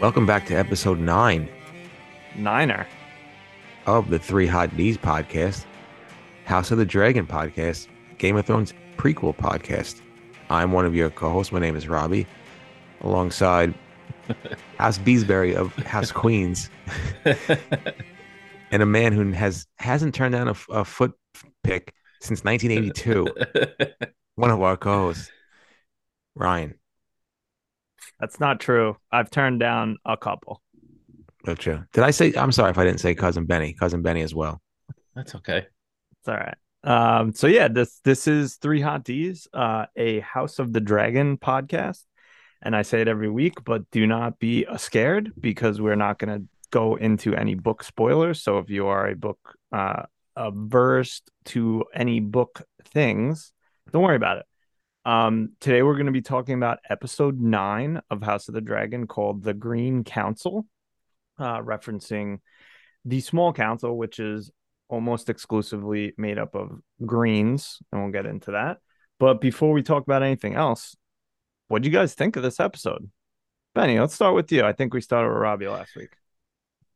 Welcome back to episode nine Niner. of the Three Hot D's podcast, House of the Dragon podcast, Game of Thrones prequel podcast. I'm one of your co-hosts. My name is Robbie, alongside House Beesbury of House Queens, and a man who has hasn't turned down a foot pick since 1982. one of our co-hosts, Ryan. That's not true. I've turned down a couple. Gotcha. Did I say? I'm sorry if I didn't say cousin Benny. Cousin Benny as well. That's okay. It's all right. Um, so yeah, this this is Three Hot D's, uh, a House of the Dragon podcast. And I say it every week, but do not be uh, scared because we're not gonna go into any book spoilers. So if you are a book uh averse to any book things, don't worry about it. Um, today we're going to be talking about episode nine of House of the Dragon called The Green Council, uh, referencing the Small Council, which is almost exclusively made up of greens, and we'll get into that. But before we talk about anything else, what do you guys think of this episode? Benny, let's start with you. I think we started with Robbie last week.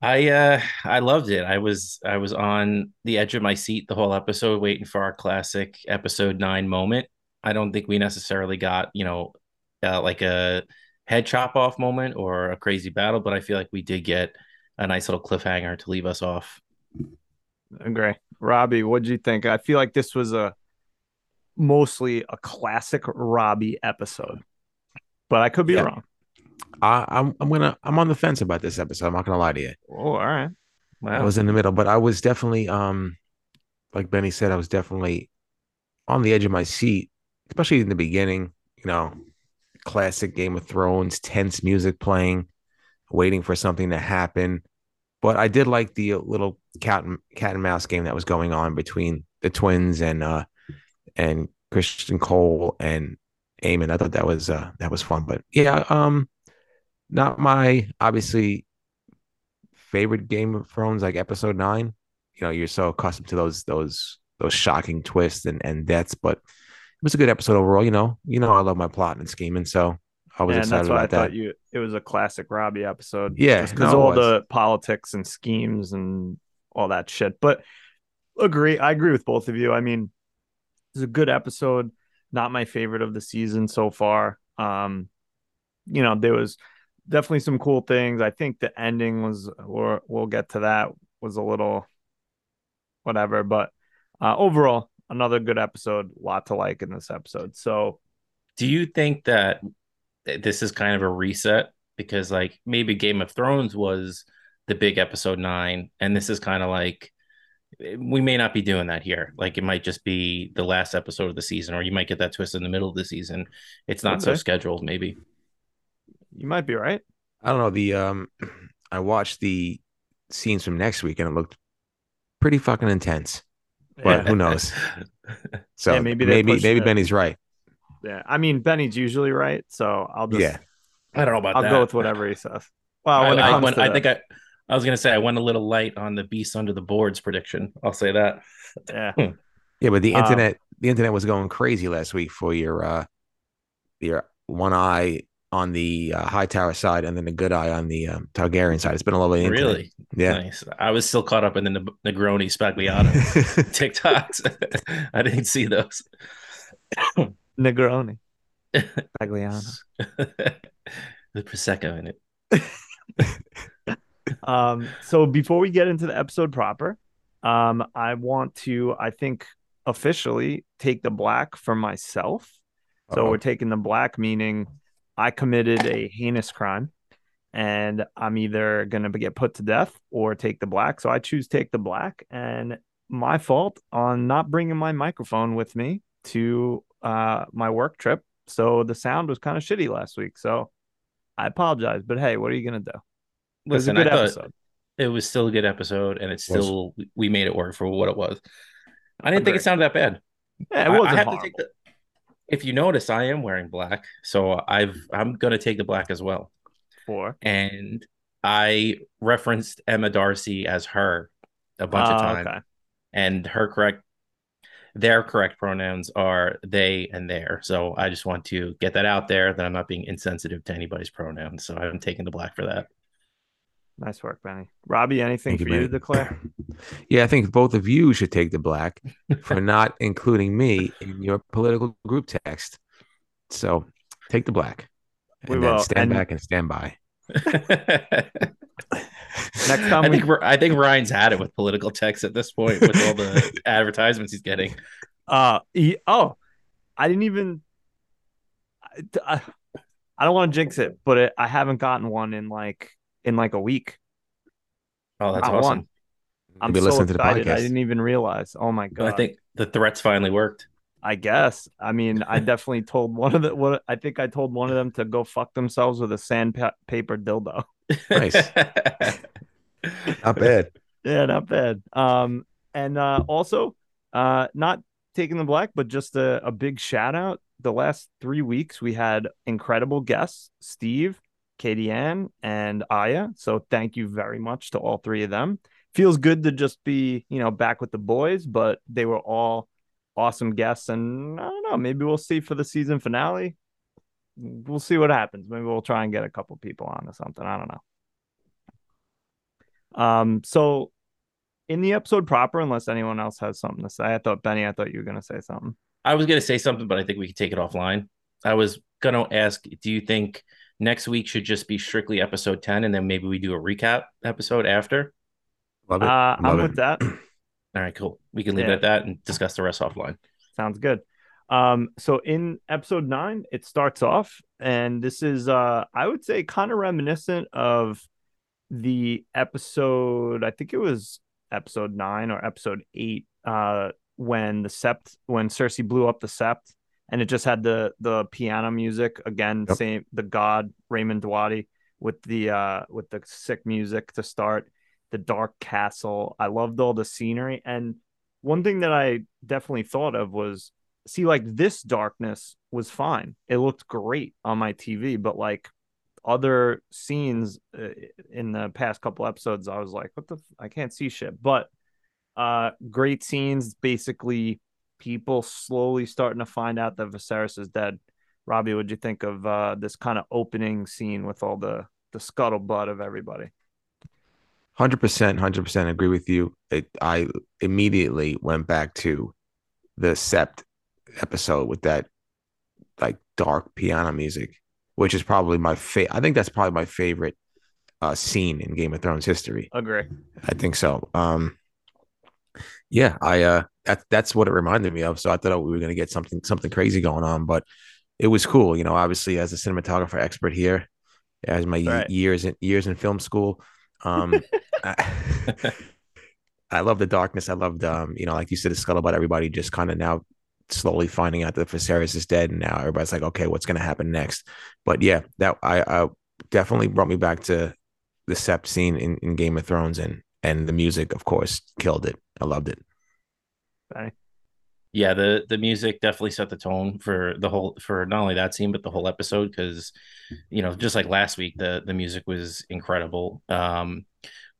I uh I loved it. I was I was on the edge of my seat the whole episode waiting for our classic episode 9 moment. I don't think we necessarily got, you know, uh, like a head chop off moment or a crazy battle, but I feel like we did get a nice little cliffhanger to leave us off. Agree. Robbie, what do you think? I feel like this was a mostly a classic Robbie episode, but I could be Yeah. wrong. I, I'm I'm gonna I'm on the fence about this episode. I'm not gonna lie to you. Oh, all right. I was in the middle, but I was definitely um like Benny said, I was definitely on the edge of my seat, especially in the beginning, you know, classic Game of Thrones, tense music playing, waiting for something to happen. But I did like the little cat and cat and mouse game that was going on between the twins and uh and Criston Cole and Aemond. I thought that was uh that was fun. But yeah, um not my obviously favorite Game of Thrones, like episode nine. You know, you're so accustomed to those those those shocking twists and and deaths, but was a good episode overall. You know, you know, I love my plot and scheming, so I was and excited that's why I about thought that. you it was a classic Robbie episode. Yeah, because no, all the politics and schemes and all that shit. But agree, I agree with both of you. I mean, it's a good episode. Not my favorite of the season so far. Um, you know, there was definitely some cool things. I think the ending was, or we'll get to that, was a little whatever. But uh, overall, another good episode. A lot to like in this episode. So Do you think that this is kind of a reset because like maybe Game of Thrones was the big episode 9 and this is kind of like we may not be doing that here. Like it might just be the last episode of the season or you might get that twist in the middle of the season. It's not so scheduled maybe. you might be right. I don't know the um, I watched the scenes from next week and it looked pretty fucking intense. But who knows? So Yeah, maybe maybe maybe, it. Benny's right. Yeah. I mean, Benny's usually right. So I'll just, Yeah. I don't know about I'll that. go with whatever he says. Well, I, when it I comes went- to I that, think I I was gonna say I went a little light on the beast under the boards prediction. I'll say that. yeah, Yeah, but the Um, internet the internet was going crazy last week for your uh your one eye on the uh, Hightower side and then the good eye on the um, Targaryen side. It's been a lovely internet. Really Yeah. nice. I was still caught up in the Neg- Negroni Sbagliato TikToks. I didn't see those. Negroni, Pagliano. the prosecco in it. Um, so before we get into the episode proper, um, I want to, I think, officially take the black for myself. So Uh-oh. we're taking the black, meaning I committed a heinous crime, and I'm either gonna get put to death or take the black. So I choose take the black, and my fault on not bringing my microphone with me to uh my work trip. So the sound was kind of shitty last week. So I apologize, but hey, what are you gonna do? It was a good I thought episode. it was still a good episode, and it's still we made it work for what it was. I didn't think it sounded that bad. Yeah, it wasn't I have horrible. to take the. If you notice, I am wearing black, so I've I'm gonna take the black as well. for. And I referenced Emma Darcy as her a bunch of ah, Oh, times, okay. and her correct their correct pronouns are they and their. So I just want to get that out there that I'm not being insensitive to anybody's pronouns. So I'm taking the black for that. Nice work, Benny. Robbie, anything Thank for you, you to declare? Yeah, I think both of you should take the black for not including me in your political group text. So take the black. We And then will, stand and- back and stand by. Next time I we- think I think Ryan's had it with political text at this point with all the advertisements he's getting. Uh, he, oh, I didn't even. I, I, I don't want to jinx it, but it, I haven't gotten one in like in like a week. Oh, that's Not awesome. one. I'm Maybe so listen to the excited. I didn't even realize. Oh my god! I think the threats finally worked. I guess. I mean, I definitely told one of the what I think I told one of them to go fuck themselves with a sandpaper dildo. Nice. Not bad. Yeah, not bad. Um, and uh, also, uh, not taking the black, but just a, a big shout out. The last three weeks, we had incredible guests: Steve, Katie Ann, and Aya. So thank you very much to all three of them. Feels good to just be, you know, back with the boys, but they were all awesome guests, and I don't know, maybe we'll see for the season finale. We'll see what happens. Maybe we'll try and get a couple people on or something. I don't know. Um, so in the episode proper, unless anyone else has something to say, I thought Benny, I thought you were gonna say something. I was gonna say something, but I think we could take it offline. I was gonna ask, do you think next week should just be strictly episode 10 and then maybe we do a recap episode after? Love Uh, it. I'm Love with that. All right, cool. We can leave Yeah. it at that and discuss the rest offline. Sounds good. Um, so in episode nine, it starts off, and this is uh I would say kind of reminiscent of the episode, I think it was episode nine or episode eight, uh, when the sept when Cersei blew up the sept and it just had the the piano music again, Yep. same the god Ramin Djawadi with the uh with the sick music to start, the dark castle. I loved all the scenery and one thing that I definitely thought of was see like this darkness was fine. It looked great on my TV, but like other scenes uh, in the past couple episodes I was like what the f- I can't see shit. But uh great scenes basically people slowly starting to find out that Viserys is dead. Robbie, what'd you think of uh this kind of opening scene with all the the scuttlebutt of everybody? Hundred percent, hundred percent agree with you. It, I immediately went back to the Sept episode with that like dark piano music, which is probably my favorite. I think that's probably my favorite uh, scene in Game of Thrones history. Agree. I think so. Um, yeah, I uh, that that's what it reminded me of. So I thought we were gonna get something something crazy going on, but it was cool. You know, obviously as a cinematographer expert here, as my Right. years in years in film school, um, I, I love the darkness. I loved, um, you know, like you said, the scuttlebutt. Everybody just kind of now slowly finding out that Viserys is dead, and now everybody's like, okay, what's gonna happen next? But yeah, that I, I definitely brought me back to the Sept scene in, in Game of Thrones, and and the music, of course, killed it. I loved it. Yeah, the the music definitely set the tone for the whole for not only that scene but the whole episode because you know just like last week the the music was incredible. Um,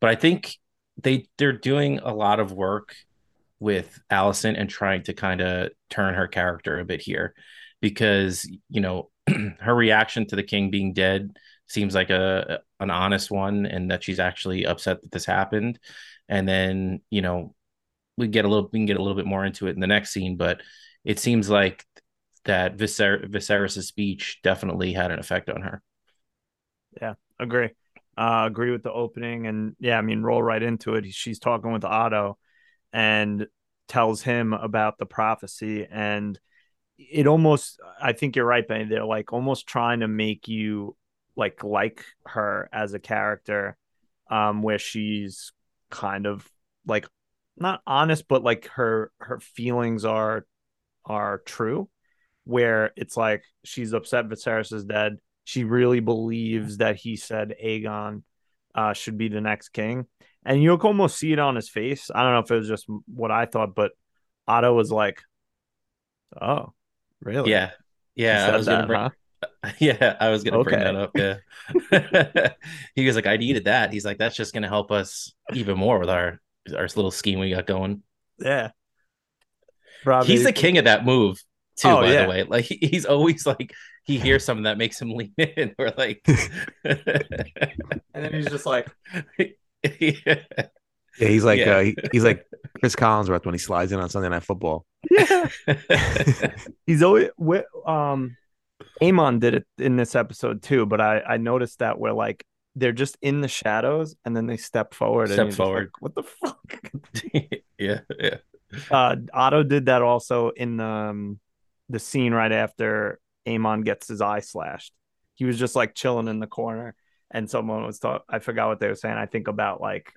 but I think they they're doing a lot of work with Allison and trying to kind of turn her character a bit here because you know her reaction to the king being dead seems like a an honest one and that she's actually upset that this happened and then you know we get a little we can get a little bit more into it in the next scene but it seems like that Viser- Viserys' speech definitely had an effect on her Yeah, Agree. Uh, agree with the opening, and yeah, I mean, roll right into it. She's talking with Otto, and tells him about the prophecy, and it almost. I think you're right, Benny. They're like almost trying to make you like like her as a character, um, where she's kind of like not honest, but like her her feelings are are true. Where it's like she's upset Viserys is dead she really believes that he said Aegon uh, should be the next king. And you can almost see it on his face. I don't know if it was just what I thought, but Otto was like, "Oh, really? yeah yeah I was gonna bring, huh? Yeah, I was gonna bring that up. Yeah, he was like, "I needed that." He's like, "That's just gonna help us even more with our our little scheme we got going." Yeah, Robbie, He's the king of that move too. Oh, by yeah. the way, like he's always like he hears something that makes him lean in, or like. and then he's just like, yeah. Yeah, he's like Yeah. uh, he- he's like Cris Collinsworth when he slides in on Sunday Night Football. yeah. He's always wh- um Aemond did it in this episode too, but I I noticed that where like they're just in the shadows and then they step forward Step and you're like, forward. what the fuck? yeah, yeah. Uh Otto did that also in the um, the scene right after Aemond gets his eye slashed. He was just like chilling in the corner and someone was talking I forgot what they were saying. I think about like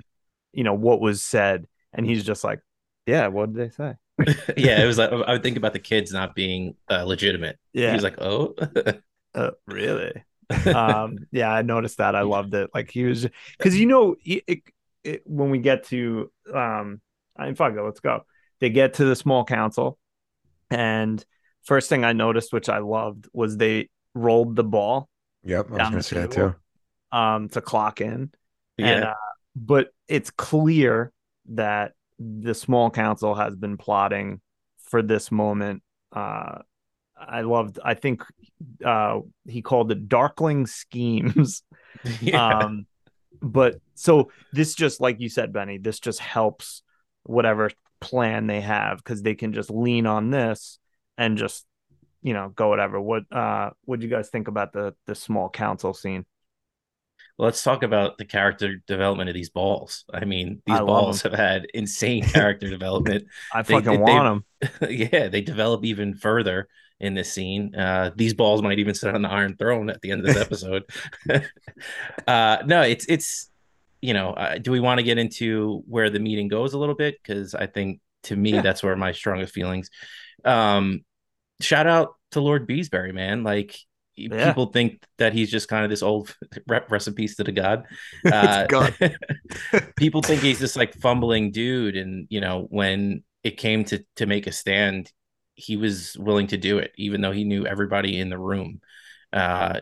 you know what was said and he's just like, Yeah, what did they say? yeah, it was like I would think about the kids not being uh, legitimate. Yeah. He's like, oh, Uh, really? Um yeah i noticed that i loved it like he was because you know it, it, when we get to um i mean fuck it let's go they get to the small council and first thing i noticed which i loved was they rolled the ball Yep, I was gonna say that too. um to clock in yeah. and uh, but it's clear that the small council has been plotting for this moment uh i loved i think uh he called it darkling schemes yeah. um but so this just like you said benny this just helps whatever plan they have because they can just lean on this and just you know go whatever what uh what do you guys think about the the small council scene Let's talk about the character development of these balls. I mean, these I balls have had insane character development. i They- fucking they- want them yeah, they develop even further in this scene. Uh, these balls might even sit on the Iron Throne at the end of this episode. uh, no, it's it's you know, uh, do we want to get into where the meeting goes a little bit? Because I think to me Yeah. that's where my strongest feelings. Um, shout out to Lord Beesbury, man. Like Yeah. people think that he's just kind of this old re- recipes to the god. Uh, God. people think he's this like fumbling dude and you know when it came to to make a stand he was willing to do it even though he knew everybody in the room uh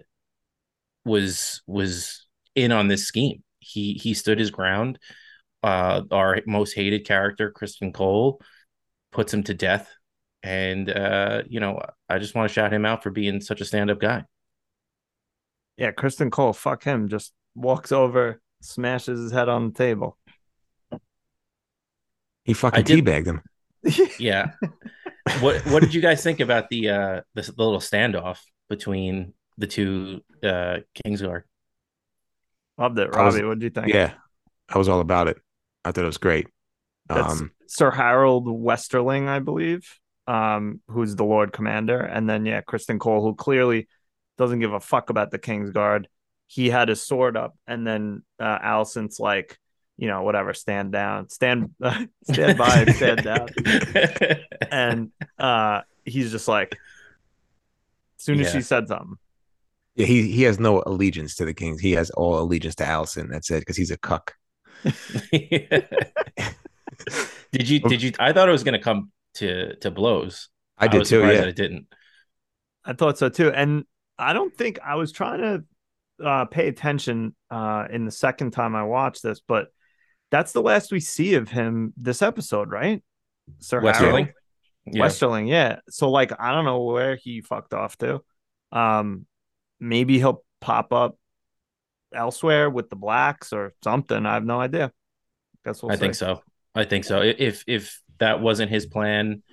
was was in on this scheme. He he stood his ground. Uh our most hated character Criston Cole puts him to death. And uh you know i just want to shout him out for being such a stand-up guy. Yeah Criston Cole fuck him just walks over smashes his head on the table. He fucking did- teabagged him. yeah what what did you guys think about the uh the, the little standoff between the two uh kingsguard loved it robbie what did you think Yeah, I was all about it. I thought it was great. That's Um, Sir Harrold Westerling, I believe, um, who's the Lord Commander, and then yeah, Criston Cole, who clearly doesn't give a fuck about the King's Guard. He had his sword up, and then uh, Allison's like, you know, whatever, stand down, stand, stand by, and stand down, and uh, he's just like, as soon as Yeah. she said something, yeah, he he has no allegiance to the Kings. He has all allegiance to Allison. That's it, because he's a cuck. did you did you i thought it was gonna come to to blows I did was too. Yeah, it didn't I thought so too. And I don't think I was trying to uh, pay attention uh, in the second time I watched this, but that's the last we see of him this episode, right? Sir Westerling? Yeah. Westerling, yeah. So like I don't know where he fucked off to. Um, maybe he'll pop up elsewhere with the blacks or something. I have no idea. Guess we'll I think so. I think so. If if that wasn't his plan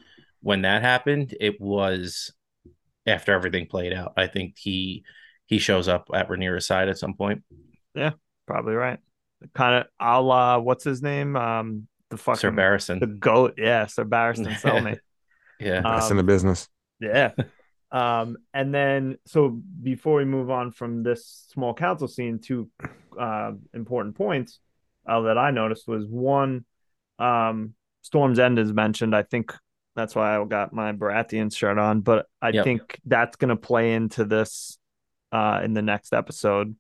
when that happened, it was after everything played out. I think he he shows up at Rhaenyra's side at some point. Yeah, probably right. Kind of a la what's his name? Um, the fucking Sir the goat. Yeah, Sir Barristan Selmy. Yeah. best Um, in the business. Yeah. Um, and then so before we move on from this small council scene, two uh, important points uh, that I noticed was one, um, Storm's End is mentioned. I think that's why I got my Baratheon shirt on, but I Yep. think that's going to play into this uh, in the next episode.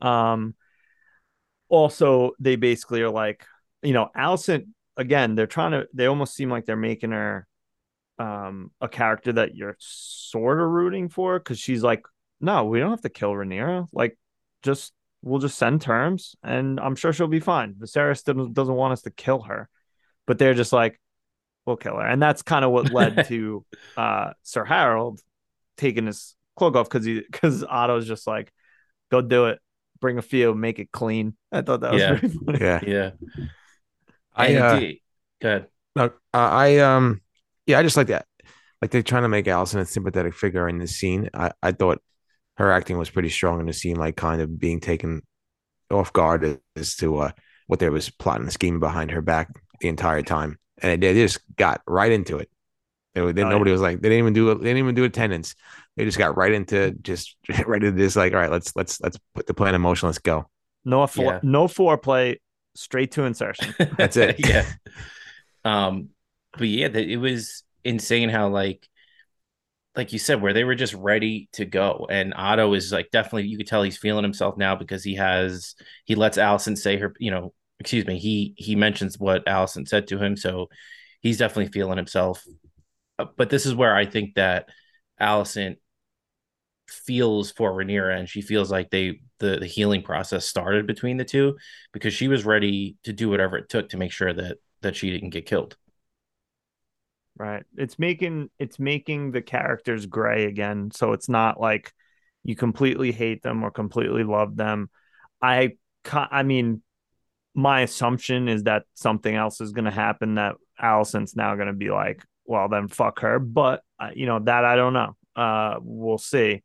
Um, also, they basically are like, you know, Allison, again, they're trying to, they almost seem like they're making her um a character that you're sort of rooting for because she's like, no, we don't have to kill Rhaenyra. Like, just we'll just send terms, and I'm sure she'll be fine. Viserys doesn't doesn't want us to kill her, but they're just like, we'll kill her. And that's kind of what led to uh, Sir Harrold taking his cloak off because he because Otto's just like, go do it, bring a few, make it clean. I thought that was Yeah. funny. Yeah. Yeah. I, And uh, good. No, uh, I um, yeah, I just like that. Like they're trying to make Allison a sympathetic figure in this scene. I I thought her acting was pretty strong in the scene, like kind of being taken off guard as to uh, what there was plotting and scheming behind her back the entire time, and they just got right into it. They, they- Oh, yeah. nobody was like they didn't even do they didn't even do attendance. They just got right into just right into this like all right let's let's let's put the plan in motion let's go. No fore, Yeah. no foreplay, straight to insertion. That's it. yeah. Um, but yeah, that it was insane how like like you said, where they were just ready to go. And Otto is like definitely you could tell he's feeling himself now because he has he lets Allison say her, you know, excuse me, he he mentions what Allison said to him. So he's definitely feeling himself. Uh, But this is where I think that Allison feels for Rhaenyra and she feels like they the, the healing process started between the two because she was ready to do whatever it took to make sure that that she didn't get killed. Right. It's making it's making the characters gray again. So it's not like you completely hate them or completely love them. I I mean my assumption is that something else is going to happen that Allison's now going to be like, well then fuck her, but uh, you know that I don't know. Uh we'll see.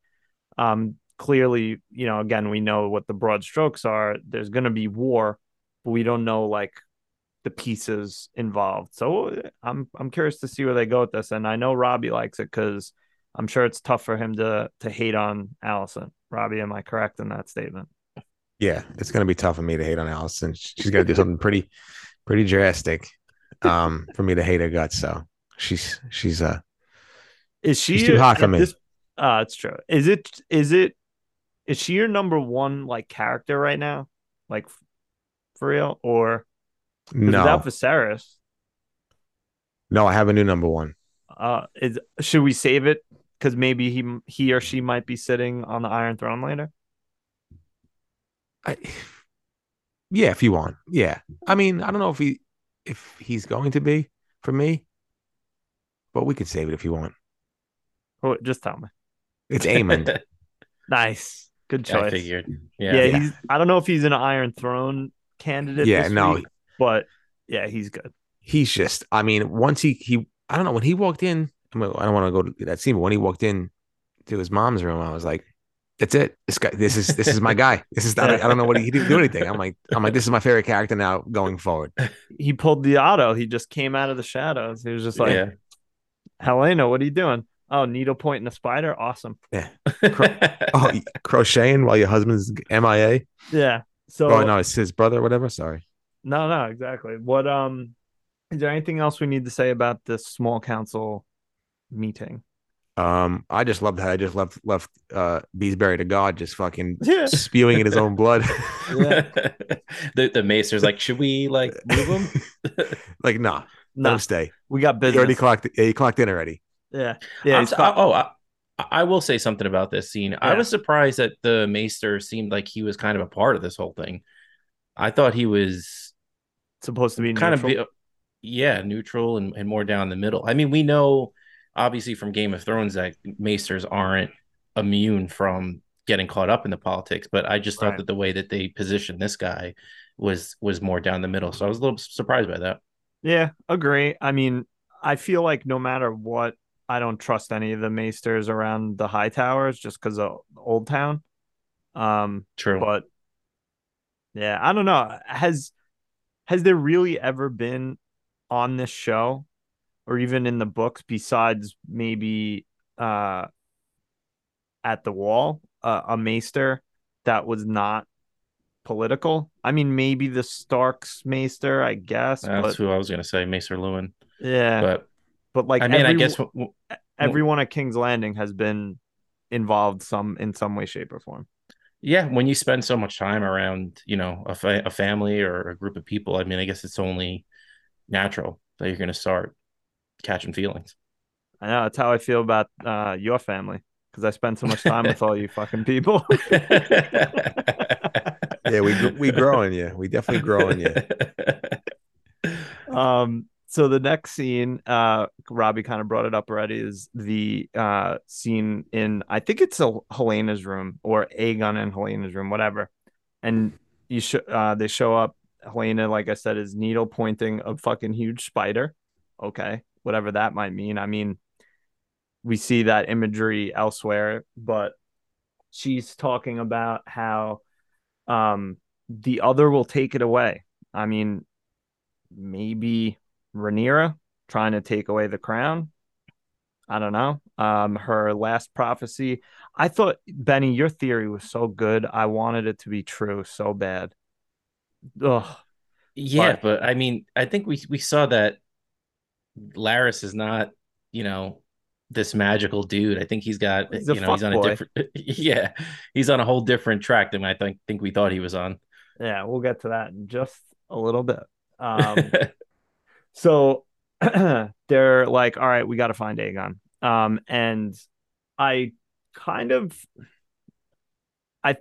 Um clearly, you know, again we know what the broad strokes are. There's going to be war, but we don't know like the pieces involved. So I'm I'm curious to see where they go with this. And I know Robbie likes it because I'm sure it's tough for him to to hate on Allison. Robbie, am I correct in that statement? Yeah, it's gonna be tough for me to hate on Allison. She's got to do something pretty, pretty drastic, um, for me to hate her guts. So she's she's uh Is she She's too hot for me. This, uh, it's true. Is it is it is she your number one like character right now? Like for real? Or no without Viserys, no. I have a new number one. uh is should we save it? Because maybe he he or she might be sitting on the Iron Throne later. I, yeah, if you want. Yeah, I mean, I don't know if he if he's going to be for me, but we could save it if you want. Oh, just tell me. It's Aemond. Nice. Good choice. I figured. Yeah, Yeah. Yeah. he's I don't know if he's an Iron Throne candidate. Yeah, this no. week, but yeah, he's good. he's just. I mean, once he he, I don't know when he walked in. I, mean, I don't want to go to that scene, but when he walked in to his mom's room, I was like, "That's it. This guy. This is this is my guy. This is. I don't, I don't know what he, he didn't do anything. I'm like, I'm like, this is my favorite character now going forward. He pulled the auto. He just came out of the shadows. He was just like, yeah. Helaena, what are you doing? Oh, needle point and a spider. Awesome. Yeah. Oh, crocheting while your husband's MIA. Yeah. So Oh no, it's his brother, or whatever. Sorry. no, no, exactly. What um is there anything else we need to say about this small council meeting? Um, I just loved how I just left left uh Beesbury to God, just fucking Yeah. spewing in his own blood. the the maester's like, should we like move him? like, nah, No, don't stay. we got He already business. clocked. Yeah, he clocked in already. Yeah. Yeah. I'm he's s- caught- oh, oh, I, I will say something about this scene. I was surprised that the maester seemed like he was kind of a part of this whole thing. I thought he was supposed to be kind of, neutral. be, yeah, neutral and, and more down the middle. I mean, we know obviously from Game of Thrones that maesters aren't immune from getting caught up in the politics, but I just thought Right. that the way that they positioned this guy was was more down the middle. So I was a little surprised by that. Yeah, agree. I mean, I feel like no matter what, I don't trust any of the maesters around the Hightowers just because of Oldtown. Um, True. but yeah, I don't know. Has has there really ever been on this show or even in the books besides maybe uh at the wall uh, a maester that was not political? I mean, maybe the Starks maester, I guess, That's but who I was going to say, Maester Luwin. yeah, But but like I mean, I guess w- w- everyone at King's Landing has been involved some in some way, shape, or form. yeah, when you spend so much time around, you know, a, fa- a family or a group of people, I mean, I guess it's only natural that you're going to start catching feelings. I know that's how I feel about uh, your family because I spend so much time with all you fucking people. Yeah, we we grow in you. We definitely grow in you. um, so the next scene, uh, Robbie kind of brought it up already, is the uh scene in I think it's a Helaena's room or Aegon in Helaena's room, whatever. And you show uh they show up. Helena, like I said, is needle pointing a fucking huge spider. Okay, whatever that might mean. I mean, we see that imagery elsewhere, but she's talking about how um the other will take it away. I mean, maybe Rhaenyra trying to take away the crown. I don't know. Um, her last prophecy. I thought Benny, your theory was so good. I wanted it to be true so bad. Ugh. Yeah, but, but I mean, I think we we saw that Larys is not, you know, this magical dude. I think he's got, he's you know, he's on boy. a different, yeah, he's on a whole different track than I think think we thought he was on. Yeah, we'll get to that in just a little bit. Um, so they're like, all right, we got to find Aegon. Um, and I kind of, I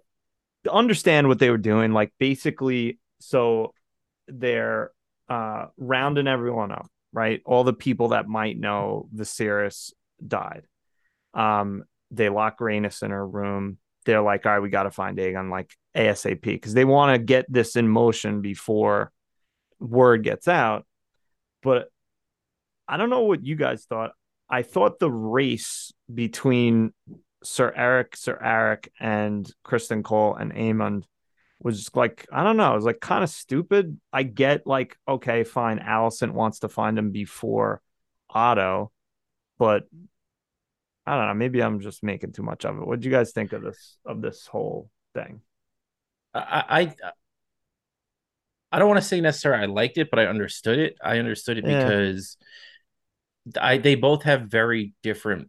understand what they were doing. Like basically, so they're uh rounding everyone up, right? All the people that might know the Viserys died. Um, they lock Rhaenys in her room. They're like, all right, we got to find Aegon like ASAP because they want to get this in motion before word gets out. But I don't know what you guys thought. I thought the race between Sir Eric, Sir Eric, and Criston Cole and Aemond was like, I don't know, it was like kind of stupid. I get like, okay, fine, Allison wants to find him before Otto, but I don't know, maybe I'm just making too much of it. What do you guys think of this of this whole thing? I, I I don't want to say necessarily I liked it, but I understood it. I understood it yeah. because I they both have very different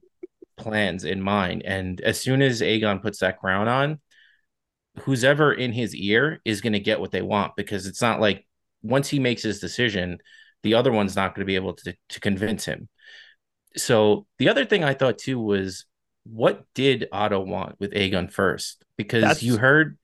plans in mind. And as soon as Aegon puts that crown on, who's ever in his ear is going to get what they want because it's not like once he makes his decision, the other one's not going to be able to, to convince him. So the other thing I thought too was what did Otto want with Aegon first? Because That's... you heard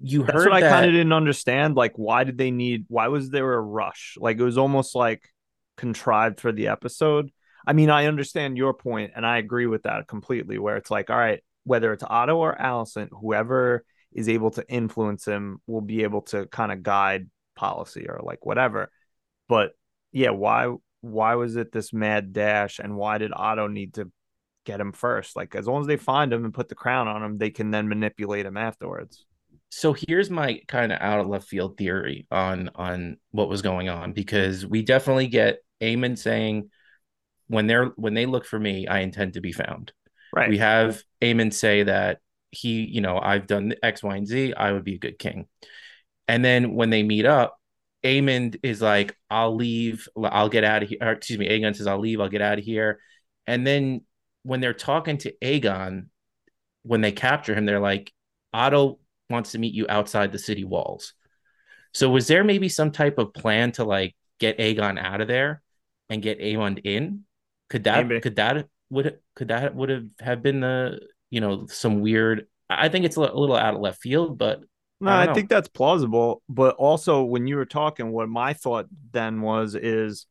you That's heard what that... I kind of didn't understand. Like, why did they need? Why was there a rush? Like, it was almost like contrived for the episode. I mean, I understand your point, and I agree with that completely. Where it's like, all right, whether it's Otto or Allison, whoever is able to influence him will be able to kind of guide policy or like whatever. But yeah, why why was it this mad dash, and why did Otto need to get him first? Like, as long as they find him and put the crown on him, they can then manipulate him afterwards so here's my kind of out of left field theory on on what was going on because we definitely get Aemond saying when they're when they look for me, I intend to be found. Right. We have Aemond say that he, you know, I've done X, Y, and Z. I would be a good king. And then when they meet up, Aemond is like, I'll leave. I'll get out of here. Or, excuse me. Aegon says, I'll leave. I'll get out of here. And then when they're talking to Aegon, when they capture him, they're like, Otto wants to meet you outside the city walls. So was there maybe some type of plan to like get Aegon out of there and get Aemond in? Could that maybe. could that would could that would have have been the you know some weird? I think it's a little out of left field, but no, I, I think that's plausible. But also, when you were talking, what my thought then was is,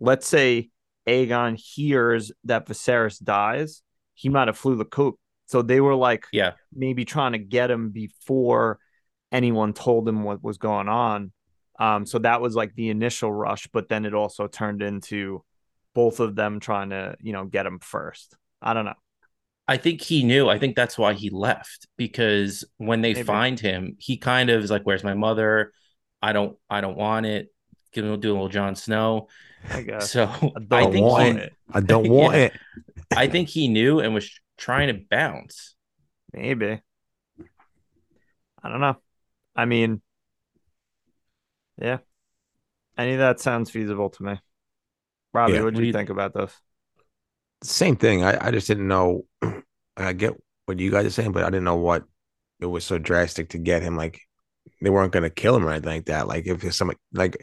let's say Aegon hears that Viserys dies, he might have flew the coop so they were like, yeah, maybe trying to get him before anyone told him what was going on. Um, so that was like the initial rush, but then it also turned into both of them trying to, you know, get him first. I don't know. I think he knew. I think that's why he left because when they Maybe. find him, he kind of is like, "Where's my mother? I don't, I don't want it." Give him do a little Jon Snow. I guess. So I, I think want he, it. I don't want yeah, it. I think he knew and was trying to bounce. Maybe. I don't know. I mean, yeah. Any of that sounds feasible to me. Robbie, yeah. what do you think about this? Same thing. I, I just didn't know. I get what you guys are saying, but I didn't know what it was so drastic to get him. Like they weren't going to kill him or anything like that. Like if somebody like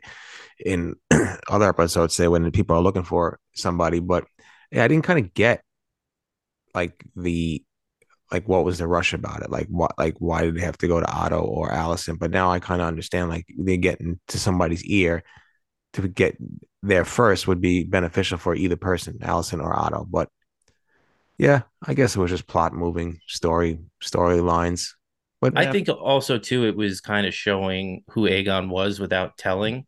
in other episodes, say when people are looking for somebody, but yeah, I didn't kind of get like the like what was the rush about it? Like what like why did they have to go to Otto or Allison? But now I kind of understand like they get getting to somebody's ear to get there first would be beneficial for either person, Allison or Otto. But yeah, I guess it was just plot moving story storylines. But I yeah, think also too it was kind of showing who Aegon was without telling,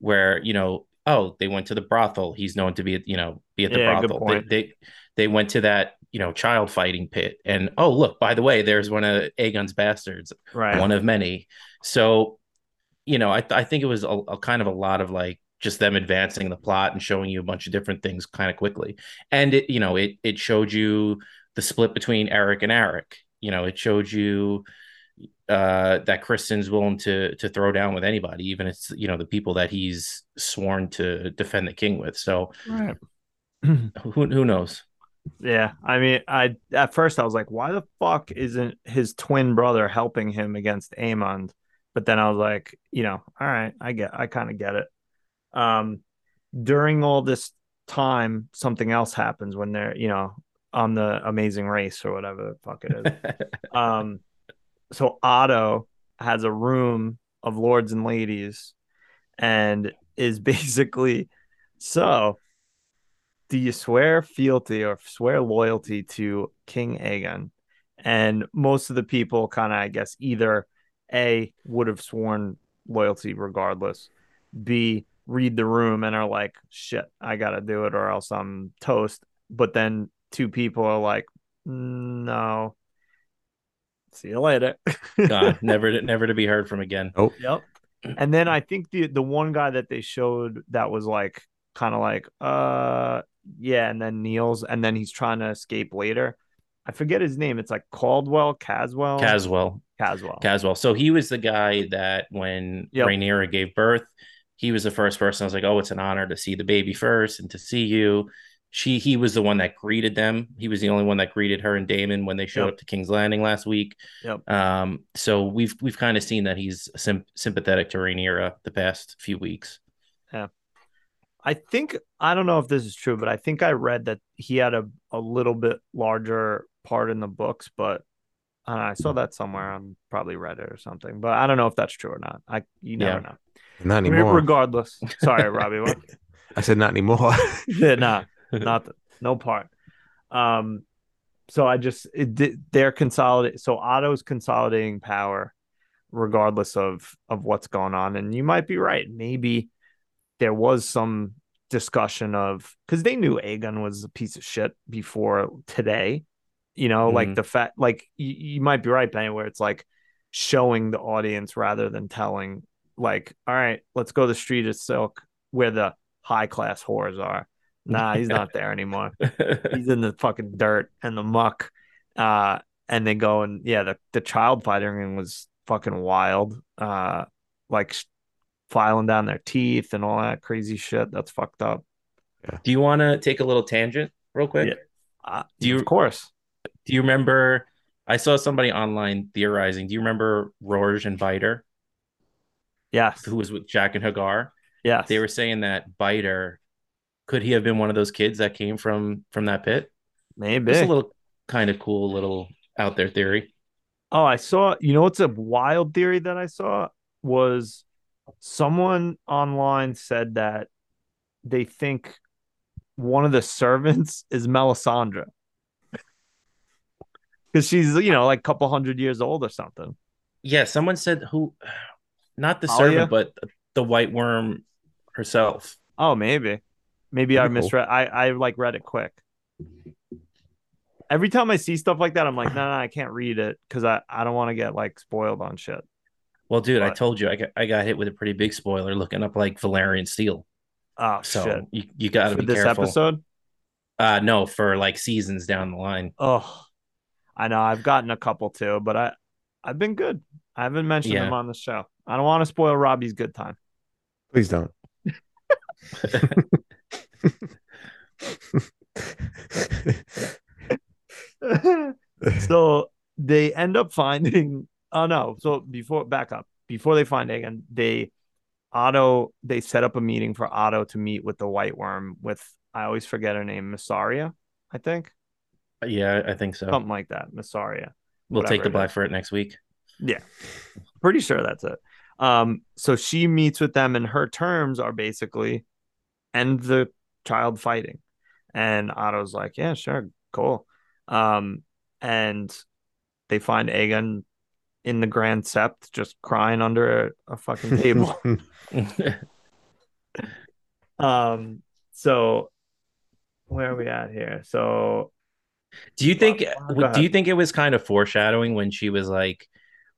where you know, oh, they went to the brothel. He's known to be at you know be at the Yeah, brothel. They, they they went to that you know child fighting pit, and oh look, by the way, there's one of Aegon's bastards, Right. one of many. So you know, I I think it was a, a kind of a lot of like just them advancing the plot and showing you a bunch of different things kind of quickly, and it you know it it showed you the split between Eric and Eric. You know, it showed you uh, that Criston's willing to to throw down with anybody, even if it's you know the people that he's sworn to defend the king with. So Right. who who knows? Yeah, I mean, I at first I was like, why the fuck isn't his twin brother helping him against Aemond? But then I was like, you know, all right, I get, I kind of get it. Um, during all this time, something else happens when they're, you know, on the Amazing Race or whatever the fuck it is. um, so Otto has a room of lords and ladies, and is basically so do you swear fealty or swear loyalty to King Aegon? And most of the people kind of, I guess, either A, would have sworn loyalty regardless, B, read the room and are like, shit, I got to do it or else I'm toast. But then two people are like, no, see you later. God, never to, never to be heard from again. Oh, yep. And then I think the the one guy that they showed that was like kind of like uh yeah, and then kneels and then he's trying to escape later. I forget his name. It's like Caldwell, Caswell, Caswell, Caswell. Caswell. So he was the guy that when Yep. Rhaenyra gave birth, he was the first person. I was like, oh, it's an honor to see the baby first and to see you. She, he was the one that greeted them. He was the only one that greeted her and Daemon when they showed Yep. up to King's Landing last week. Yep. Um, so we've we've kind of seen that he's sym- sympathetic to Rhaenyra the past few weeks. Yeah. I think I don't know if this is true, but I think I read that he had a, a little bit larger part in the books, but uh, I saw that somewhere on probably Reddit or something. But I don't know if that's true or not. I you never Yeah. know. Not anymore. regardless. Sorry, Robbie. What? I said not anymore. yeah, nah, not the, no part. Um, so I just it they're consolidating. So Otto's consolidating power, regardless of of what's going on. And you might be right. Maybe there was some discussion of because they knew Aegon was a piece of shit before today. You know, like Mhm. the fact, like you, you might be right, Benny, where it's like showing the audience rather than telling. Like, all right, let's go to the street of Silk where the high class whores are. Nah, he's not there anymore. He's in the fucking dirt and the muck. Uh, and they go and yeah, the, the child fighting was fucking wild. Uh, like filing down their teeth and all that crazy shit. That's fucked up. Do you want to take a little tangent real quick? Yeah. Uh, Do you- of course. Do you remember? I saw somebody online theorizing. Do you remember Rorge and Biter, Yes. who was with Jaqen H'ghar? Yes. They were saying that Biter could he have been one of those kids that came from from that pit? maybe. It's a little kind of cool little out there theory. Oh, I saw. You know what's a wild theory that I saw was someone online said that they think one of the servants is Melisandre because she's you know like a couple hundred years old or something. Yeah, someone said who, not the Talia? servant, but the White Worm herself. Oh, maybe, maybe I That'd be cool. misread. I I like read it quick. Every time I see stuff like that, I'm like, no, no, I can't read it because I, I don't want to get like spoiled on shit. Well, dude, I told you I got I got hit with a pretty big spoiler looking up like Valyrian steel. Oh So shit! you, you got to be For be this careful. episode, Uh, no, for like seasons down the line. Oh, I know. I've gotten a couple too, but I, I've been good. I haven't mentioned Yeah. them on the show. I don't want to spoil Robbie's good time. Please don't. so they end up finding. Oh no! So before back up, before they find Aegon, they Otto they set up a meeting for Otto to meet with the White Worm with I always forget her name, Mysaria, I think yeah, I think so. something like that, Mysaria. we'll take the it black is. for it next week. Yeah, pretty sure that's it. Um, so she meets with them, and her terms are basically end the child fighting. And Otto's like, yeah, sure, cool. Um, and they find Aegon in the Grand Sept just crying under a, a fucking table. um, so where are we at here? So do you think Go do you think it was kind of foreshadowing when she was like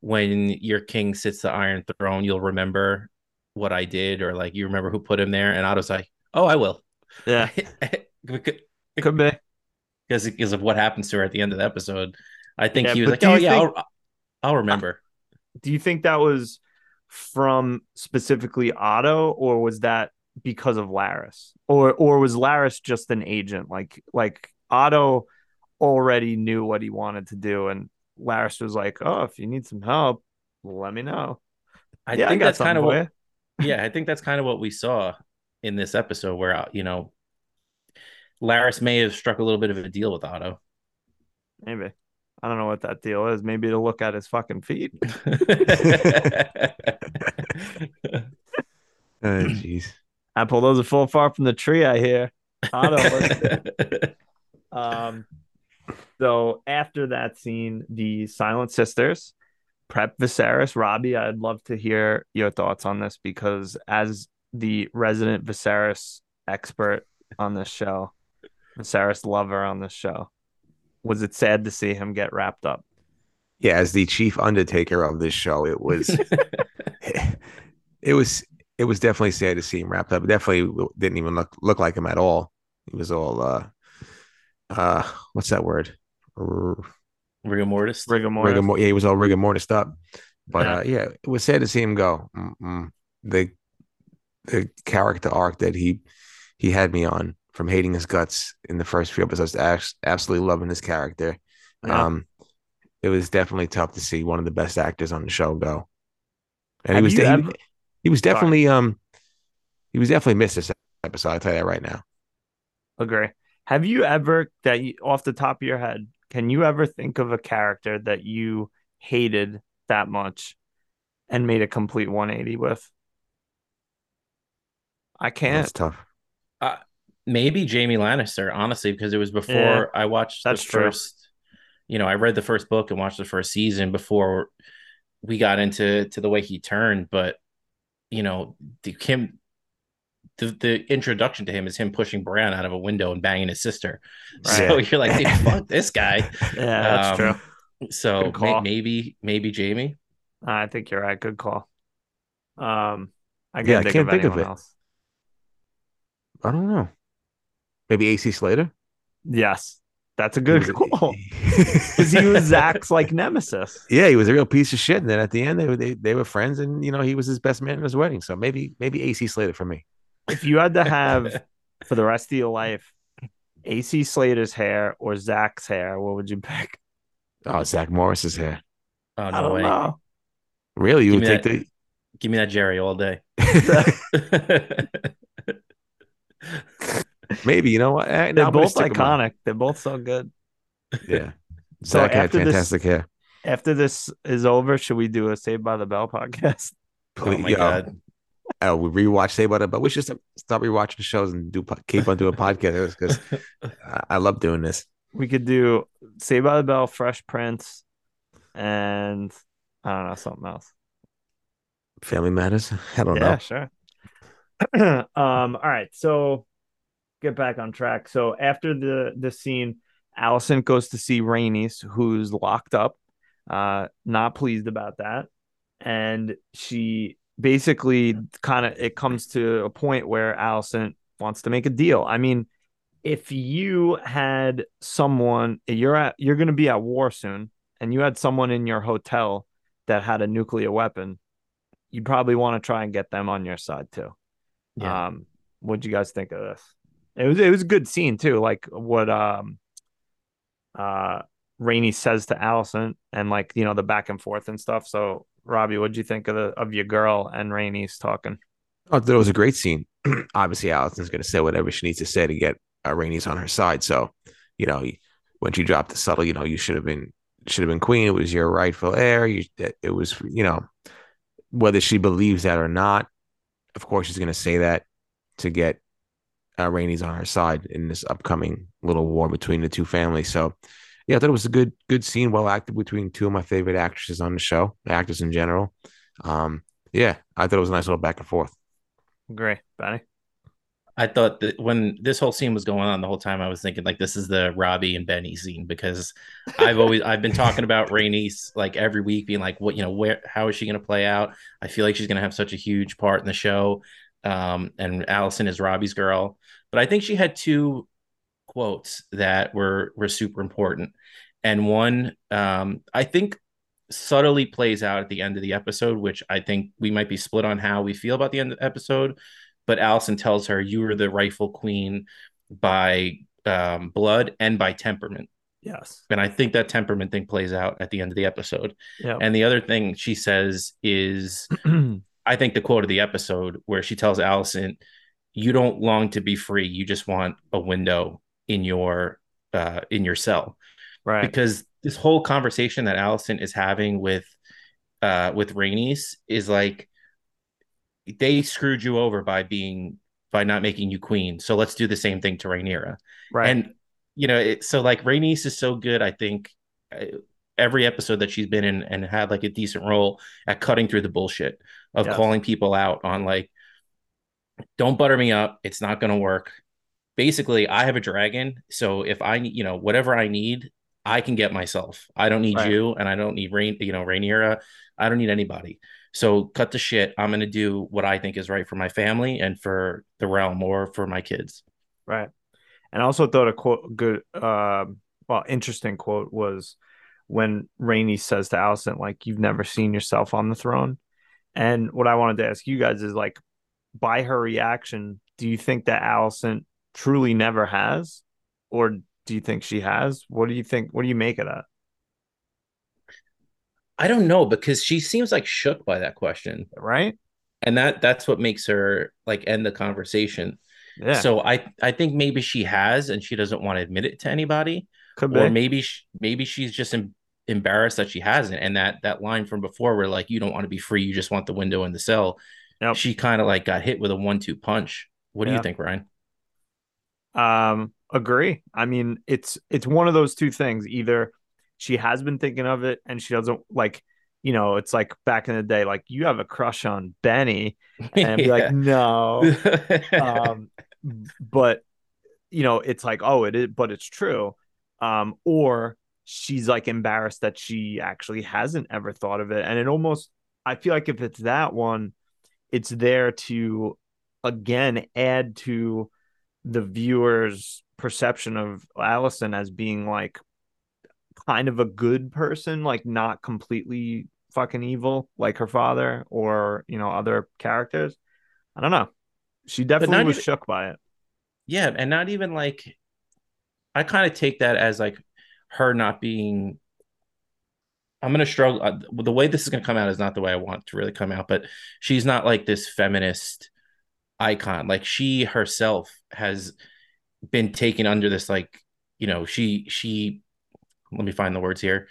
when your king sits the iron throne you'll remember what I did or like you remember who put him there? And Otto's like oh I will. Yeah, because could be. because because of what happens to her at the end of the episode. I think Yeah, he was like oh yeah think- I'll, I'll remember. Do you think that was from specifically Otto, or was that because of Larys, or or was Larys just an agent? Like like Otto already knew what he wanted to do, and Larys was like, "Oh, if you need some help, let me know." I yeah, think I that's kind of what yeah, I think that's kind of what we saw in this episode where you know Larys may have struck a little bit of a deal with Otto. maybe. I don't know what that deal is. Maybe to look at his fucking feet. Oh, jeez. Apple, those are full far from the tree. I hear. Otto, Um, so after that scene, the Silent Sisters prep Viserys. Robbie, I'd love to hear your thoughts on this because as the resident Viserys expert on this show, Viserys lover on this show, was it sad to see him get wrapped up? Yeah, as the chief undertaker of this show, it was it was it was definitely sad to see him wrapped up. It definitely didn't even look look like him at all. He was all uh uh what's that word? R- rigor mortis. Rigor mortis. rigor mor- yeah, he was all rigor mortis up. But Yeah. uh yeah, it was sad to see him go. Mm-mm. The the character arc that he he had me on from hating his guts in the first few episodes to absolutely loving his character. Yeah. Um it was definitely tough to see one of the best actors on the show go. And Have he was you de- he- ever- he was Sorry. definitely um he was definitely missed this episode. I'll tell you that right now. Agree. Have you ever that you, off the top of your head, can you ever think of a character that you hated that much and made a complete 180 with? I can't. That's tough. Uh, maybe Jaime Lannister, honestly, because it was before I watched that's the true. first. You know, I read the first book and watched the first season before we got into to the way he turned. But you know, the him, the the introduction to him is him pushing Bran out of a window and banging his sister. So Right. you're like, dude, fuck this guy. Yeah, that's Um, true. So Good may- maybe maybe Jaime. I think you're right. Good call. Um, I can't Yeah, I think can't of think of it. else. I don't know. Maybe AC Slater? Yes, that's a good call because he was Zach's like nemesis. Yeah, he was a real piece of shit. And then at the end, they were they, they were friends, and you know he was his best man at his wedding. So maybe maybe AC Slater for me. If you had to have for the rest of your life, AC Slater's hair or Zach's hair, what would you pick? Oh, Zach Morris's hair. Oh I no don't way! know. Really? You Give would me the Give me that Jerry all day. maybe you know what? They're I'm both stick with mine. iconic. They're both so good. Yeah. So Zach had after this- fantastic hair. After this is over, should we do a Saved by the Bell podcast? Oh my Yo, god! Uh, we rewatch Say About It, but we should stop, rewatching shows and do keep on doing podcasts because I, I love doing this. We could do Saved by the Bell, Fresh Prince, and I don't know something else. Family Matters. I don't yeah, know. Yeah, sure. um, all right, so get back on track. So after the the scene, Alicent goes to see Rhaenys, who's locked up. Uh, not pleased about that, and she basically kind of it comes to a point where Alicent wants to make a deal. I mean, if you had someone, you're at you're going to be at war soon, and you had someone in your hotel that had a nuclear weapon, you'd probably want to try and get them on your side too. Yeah. Um, what'd you guys think of this? It was it was a good scene too, like what um uh Rhaenys says to Alicent and like you know the back and forth and stuff. So Robbie, what'd you think of the of your girl and Rhaenys talking? Oh, that was a great scene. Obviously, Alicent's going to say whatever she needs to say to get uh, Rhaenys on her side. So, you know, when she dropped the subtle, you know, you should have been should have been queen. It was your rightful heir. You, it it was, you know, whether she believes that or not, of course she's going to say that to get uh, Rhaenys on her side in this upcoming little war between the two families. So, yeah, I thought it was a good good scene, well acted between two of my favorite actresses on the show, actors in general. Um, yeah, I thought it was a nice little back and forth. Great, Benny. I thought that when this whole scene was going on the whole time, I was thinking like this is the Robbie and Benny scene because I've always I've been talking about Rhaenys like every week, being like, what you know, where how is she going to play out? I feel like she's going to have such a huge part in the show, um, and Alicent is Robbie's girl. But I think she had two quotes that were were super important, and one um, I think subtly plays out at the end of the episode, which I think we might be split on how we feel about the end of the episode but Alicent tells her you are the rightful queen by um, blood and by temperament. Yes. And I think that temperament thing plays out at the end of the episode. Yeah. And the other thing she says is, I think the quote of the episode where she tells Alicent, "You don't long to be free. You just want a window in your uh, in your cell." right. Because this whole conversation that Alicent is having with uh, with Rhaenys is like they screwed you over by being by not making you queen. So let's do the same thing to Rhaenyra. right. And you know, it, so like Rhaenys is so good. I think uh, every episode that she's been in and had like a decent role at cutting through the bullshit of Yes. calling people out on like, don't butter me up. It's not going to work. Basically, I have a dragon, so if I you know, whatever I need, I can get myself. I don't need Right. you, and I don't need Rain, you know, Rhaenyra. I don't need anybody. So cut the shit. I'm going to do what I think is right for my family and for the realm or for my kids. Right. And I also thought a quote good um well interesting quote was when Rhaenys says to Alicent, like, you've never seen yourself on the throne. And what I wanted to ask you guys is like by her reaction, do you think that Alicent truly never has? Or do you think she has? What do you think? What do you make of that? I don't know because she seems like shook by that question. Right? And that that's what makes her like end the conversation. Yeah. So I I think maybe she has and she doesn't want to admit it to anybody could or be. maybe sh- maybe she's just em- embarrassed that she hasn't and that that line from before where like you don't want to be free you just want the window in the cell. Yep. She kind of like got hit with a one-two punch. What do you think, Ryan? Um, agree. I mean, it's it's one of those two things. Either she has been thinking of it and she doesn't like, you know, it's like back in the day, like you have a crush on Benny, and be like, no. Um, but you know, it's like, oh, it is, but it's true. Um, or she's like embarrassed that she actually hasn't ever thought of it. And it almost I feel like if it's that one, it's there to again add to the viewer's perception of Alicent as being like kind of a good person, like not completely fucking evil like her father or you know other characters. I don't know. She definitely was even- shook by it. yeah, and not even like I kind of take that as like her not being I'm gonna struggle. Uh, the way this is gonna come out is not the way I want to really come out, but she's not like this feminist icon. Like she herself has been taken under this, like you know, she she. Let me find the words here.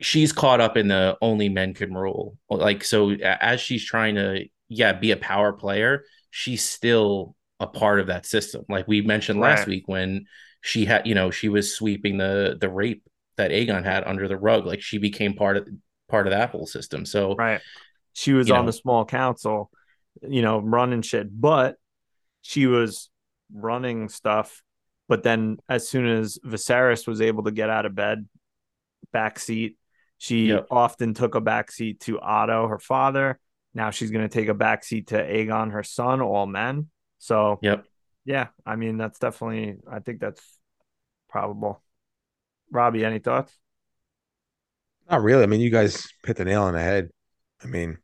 She's caught up in the only men can rule. Like so, as she's trying to, yeah, be a power player, she's still a part of that system. Like we mentioned last Right. week when she had, you know, she was sweeping the the rape that Aegon had under the rug. Like she became part of part of that whole system. So Right. She was on know. the small council, you know, running shit, but she was running stuff. But then as soon as Viserys was able to get out of bed, backseat, she Yep. often took a backseat to Otto, her father. Now she's going to take a backseat to Aegon, her son, all men. So, yep. yeah, I mean, that's definitely, I think that's probable. Robbie, any thoughts? Not really. I mean, you guys hit the nail on the head. I mean,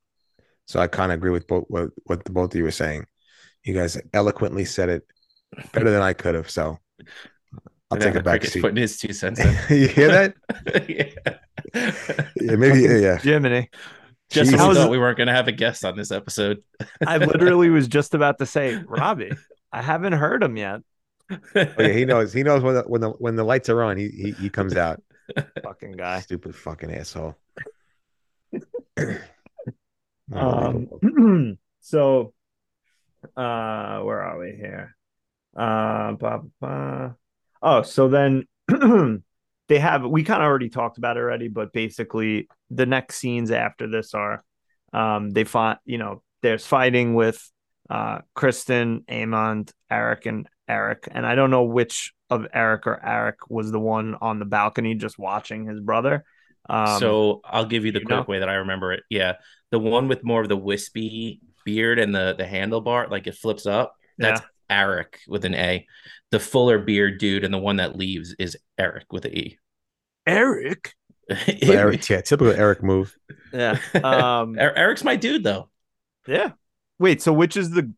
so I kind of agree with both what what the both of you were saying. You guys eloquently said it better than I could have. So I'll And take then a back Cricket's seat. Putting his two cents in. you hear that? yeah. Yeah, maybe. Yeah, yeah. Jiminy. Just when we thought we weren't going to have a guest on this episode. I literally was just about to say, Robbie, I haven't heard him yet. Oh, yeah, he knows. He knows when the when the when the lights are on, he he, he comes out. Fucking guy. Stupid fucking asshole. Um, so, uh, where are we here? Uh, blah, blah. Oh, so then they have, we kind of already talked about it already, but basically the next scenes after this are, um, they fought, you know, there's fighting with, uh, Criston, Aemond, Eric, and Eric. And I don't know which of Eric or Eric was the one on the balcony just watching his brother. Um, so I'll give you the you quick know? way that I remember it. Yeah, the one with more of the wispy beard and the the handlebar, like it flips up. That's yeah. Eric with an A. The fuller beard dude and the one that leaves is Eric with an E. Eric. Eric, yeah, typical Eric move. Yeah. Um, Eric's my dude though. Yeah. Wait, so which is the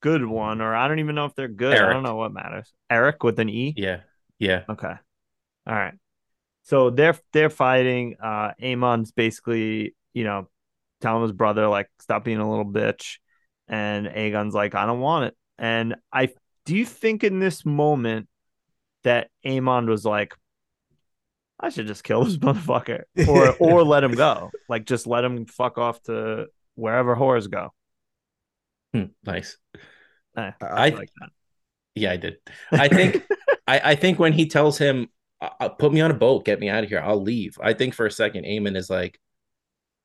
good one? Or I don't even know if they're good. Eric. I don't know what matters. Eric with an E. Yeah. Yeah. Okay. All right. So they're they're fighting. Uh Aemond's basically, you know, telling his brother, like, stop being a little bitch. And Aegon's like, I don't want it. And I do you think in this moment that Aemond was like, I should just kill this motherfucker. Or or let him go. Like just let him fuck off to wherever whores go. Hmm, nice. Eh, I, I like that. Yeah, I did. I think I, I think when he tells him uh, put me on a boat, get me out of here. I'll leave. I think for a second, Aemond is like,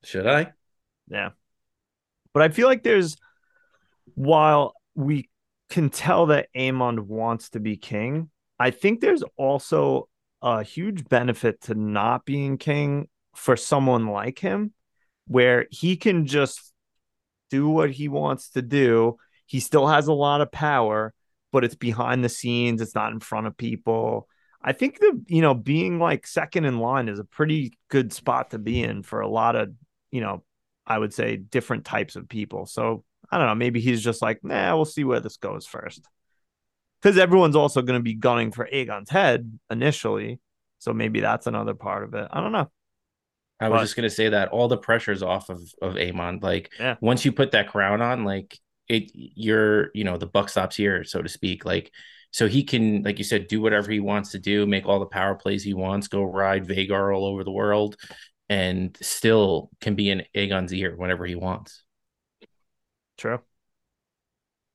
should I? Yeah. But I feel like there's, while we can tell that Aemond wants to be king, I think there's also a huge benefit to not being king for someone like him, where he can just do what he wants to do. He still has a lot of power, but it's behind the scenes, it's not in front of people I think the you know being like second in line is a pretty good spot to be in for a lot of you know I would say different types of people. So I don't know, maybe he's just like, nah, we'll see where this goes first. Because everyone's also going to be gunning for Aegon's head initially, so maybe that's another part of it. I don't know. I was but, just gonna say that all the pressure's off of of Aemond. Like yeah. once you put that crown on, like it, you're you know the buck stops here, so to speak. Like so he can, like you said, do whatever he wants to do, make all the power plays he wants, go ride Vhagar all over the world, and still can be in Aegon's ear whenever he wants. True.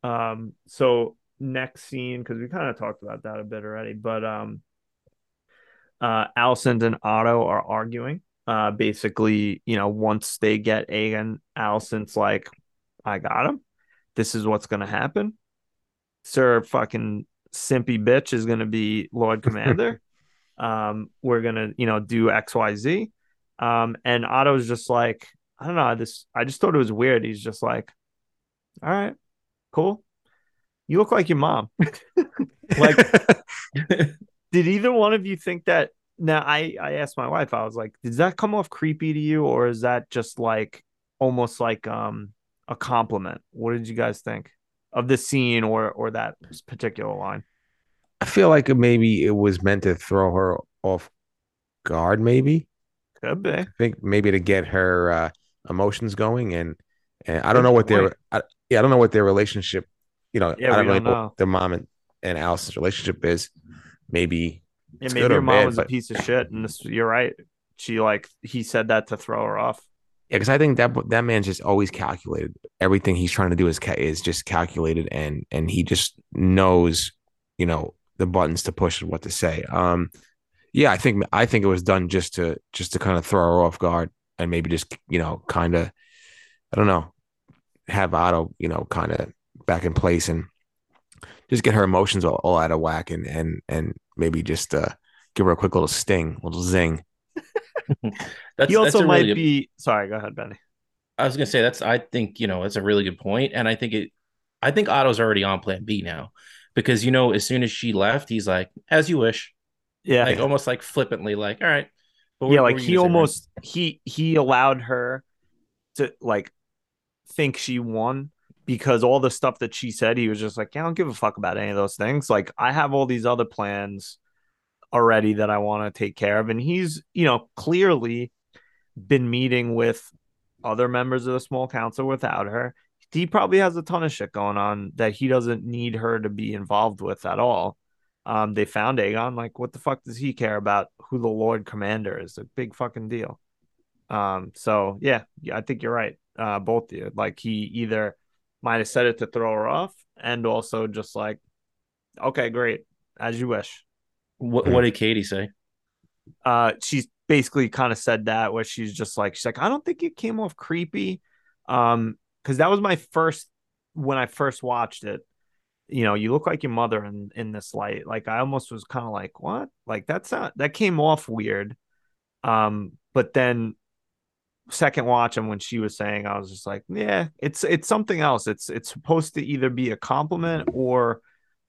Um, so next scene, because we kind of talked about that a bit already, but um uh Alicent and Otto are arguing. Uh basically, you know, once they get Aegon, Alicent's like, I got him. This is what's gonna happen. Sir fucking simpy bitch is going to be Lord Commander. um, we're going to, you know, do X, Y, Z. Um, and Otto's just like, I don't know. This, I just thought it was weird. He's just like, all right, cool. You look like your mom. like, did either one of you think that? Now, I, I asked my wife, I was like, does that come off creepy to you? Or is that just like almost like um a compliment? What did you guys think? of the scene or or that particular line. I feel like maybe it was meant to throw her off guard. Maybe could be. I think maybe to get her uh, emotions going, and and I don't know what their I, yeah I don't know what their relationship. You know, yeah, I don't really don't know their mom and and Alice's relationship is. Maybe yeah, maybe your mom bad, was but... a piece of shit, and this you're right. She like he said that to throw her off. Yeah, because I think that that man's just always calculated. Everything he's trying to do is is just calculated, and and he just knows, you know, the buttons to push and what to say. Um, yeah, I think I think it was done just to just to kind of throw her off guard and maybe just you know kind of, I don't know, have Otto you know kind of back in place and just get her emotions all, all out of whack and and and maybe just uh, give her a quick little sting, little zing. that's, he also might really be. Good... Sorry, go ahead, Benny. I was gonna say that's. I think you know that's a really good point, and I think it. I think Otto's already on Plan B now, because you know as soon as she left, he's like, "As you wish." Yeah, like almost like flippantly, like, "All right." But yeah, like he almost he he allowed her to like think she won because all the stuff that she said, he was just like, "Yeah, I don't give a fuck about any of those things." Like, I have all these other plans already that I want to take care of. And he's, you know, clearly been meeting with other members of the small council without her. He probably has a ton of shit going on that he doesn't need her to be involved with at all. Um, they found Aegon. Like, what the fuck does he care about who the Lord Commander is? A big fucking deal. Um, so yeah, yeah, I think you're right. uh, both of you. Like he either might have said it to throw her off, and also just like, okay, great, as you wish. What What did Katie say? Uh, she's basically kind of said that where she's just like, she's like, I don't think it came off creepy, um, because that was my first when I first watched it. You know, you look like your mother in in this light. Like I almost was kind of like, what? Like that's not that came off weird. Um, but then second watch and when she was saying i was just like yeah it's it's something else it's it's supposed to either be a compliment or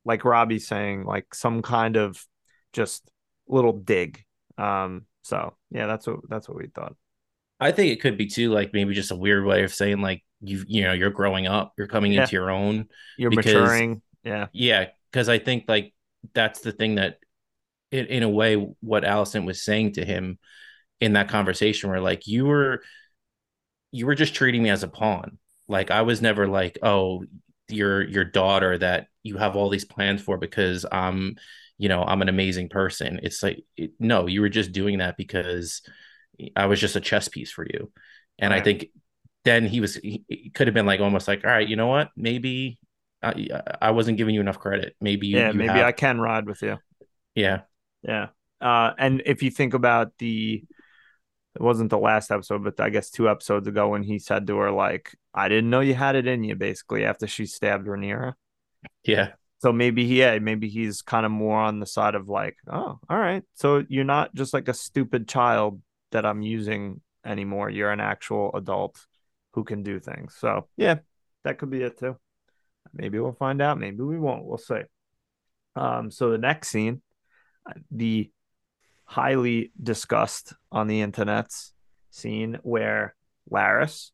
like robbie saying like some kind of just little dig um so yeah that's what that's what we thought I think it could be too, like maybe just a weird way of saying like you you know you're growing up, you're coming Yeah. into your own. you're Because- maturing yeah Yeah, because I think like that's the thing that, in, in a way, what Alicent was saying to him in that conversation, where like you were, you were just treating me as a pawn. Like I was never like, oh, your your daughter that you have all these plans for because I'm, you know, I'm an amazing person. It's like it, no, you were just doing that because I was just a chess piece for you, and I think then he was he, he could have been like almost like all right you know what maybe I, I wasn't giving you enough credit maybe you, yeah you maybe have- i can ride with you yeah yeah uh and if you think about the it wasn't the last episode but i guess two episodes ago when he said to her like i didn't know you had it in you basically after she stabbed rhaenyra yeah So maybe he, yeah, maybe he's kind of more on the side of like, oh, all right. So you're not just like a stupid child that I'm using anymore. You're an actual adult who can do things. So yeah, that could be it too. Maybe we'll find out. Maybe we won't. We'll see. Um, so the next scene, the highly discussed on the internets scene where Larys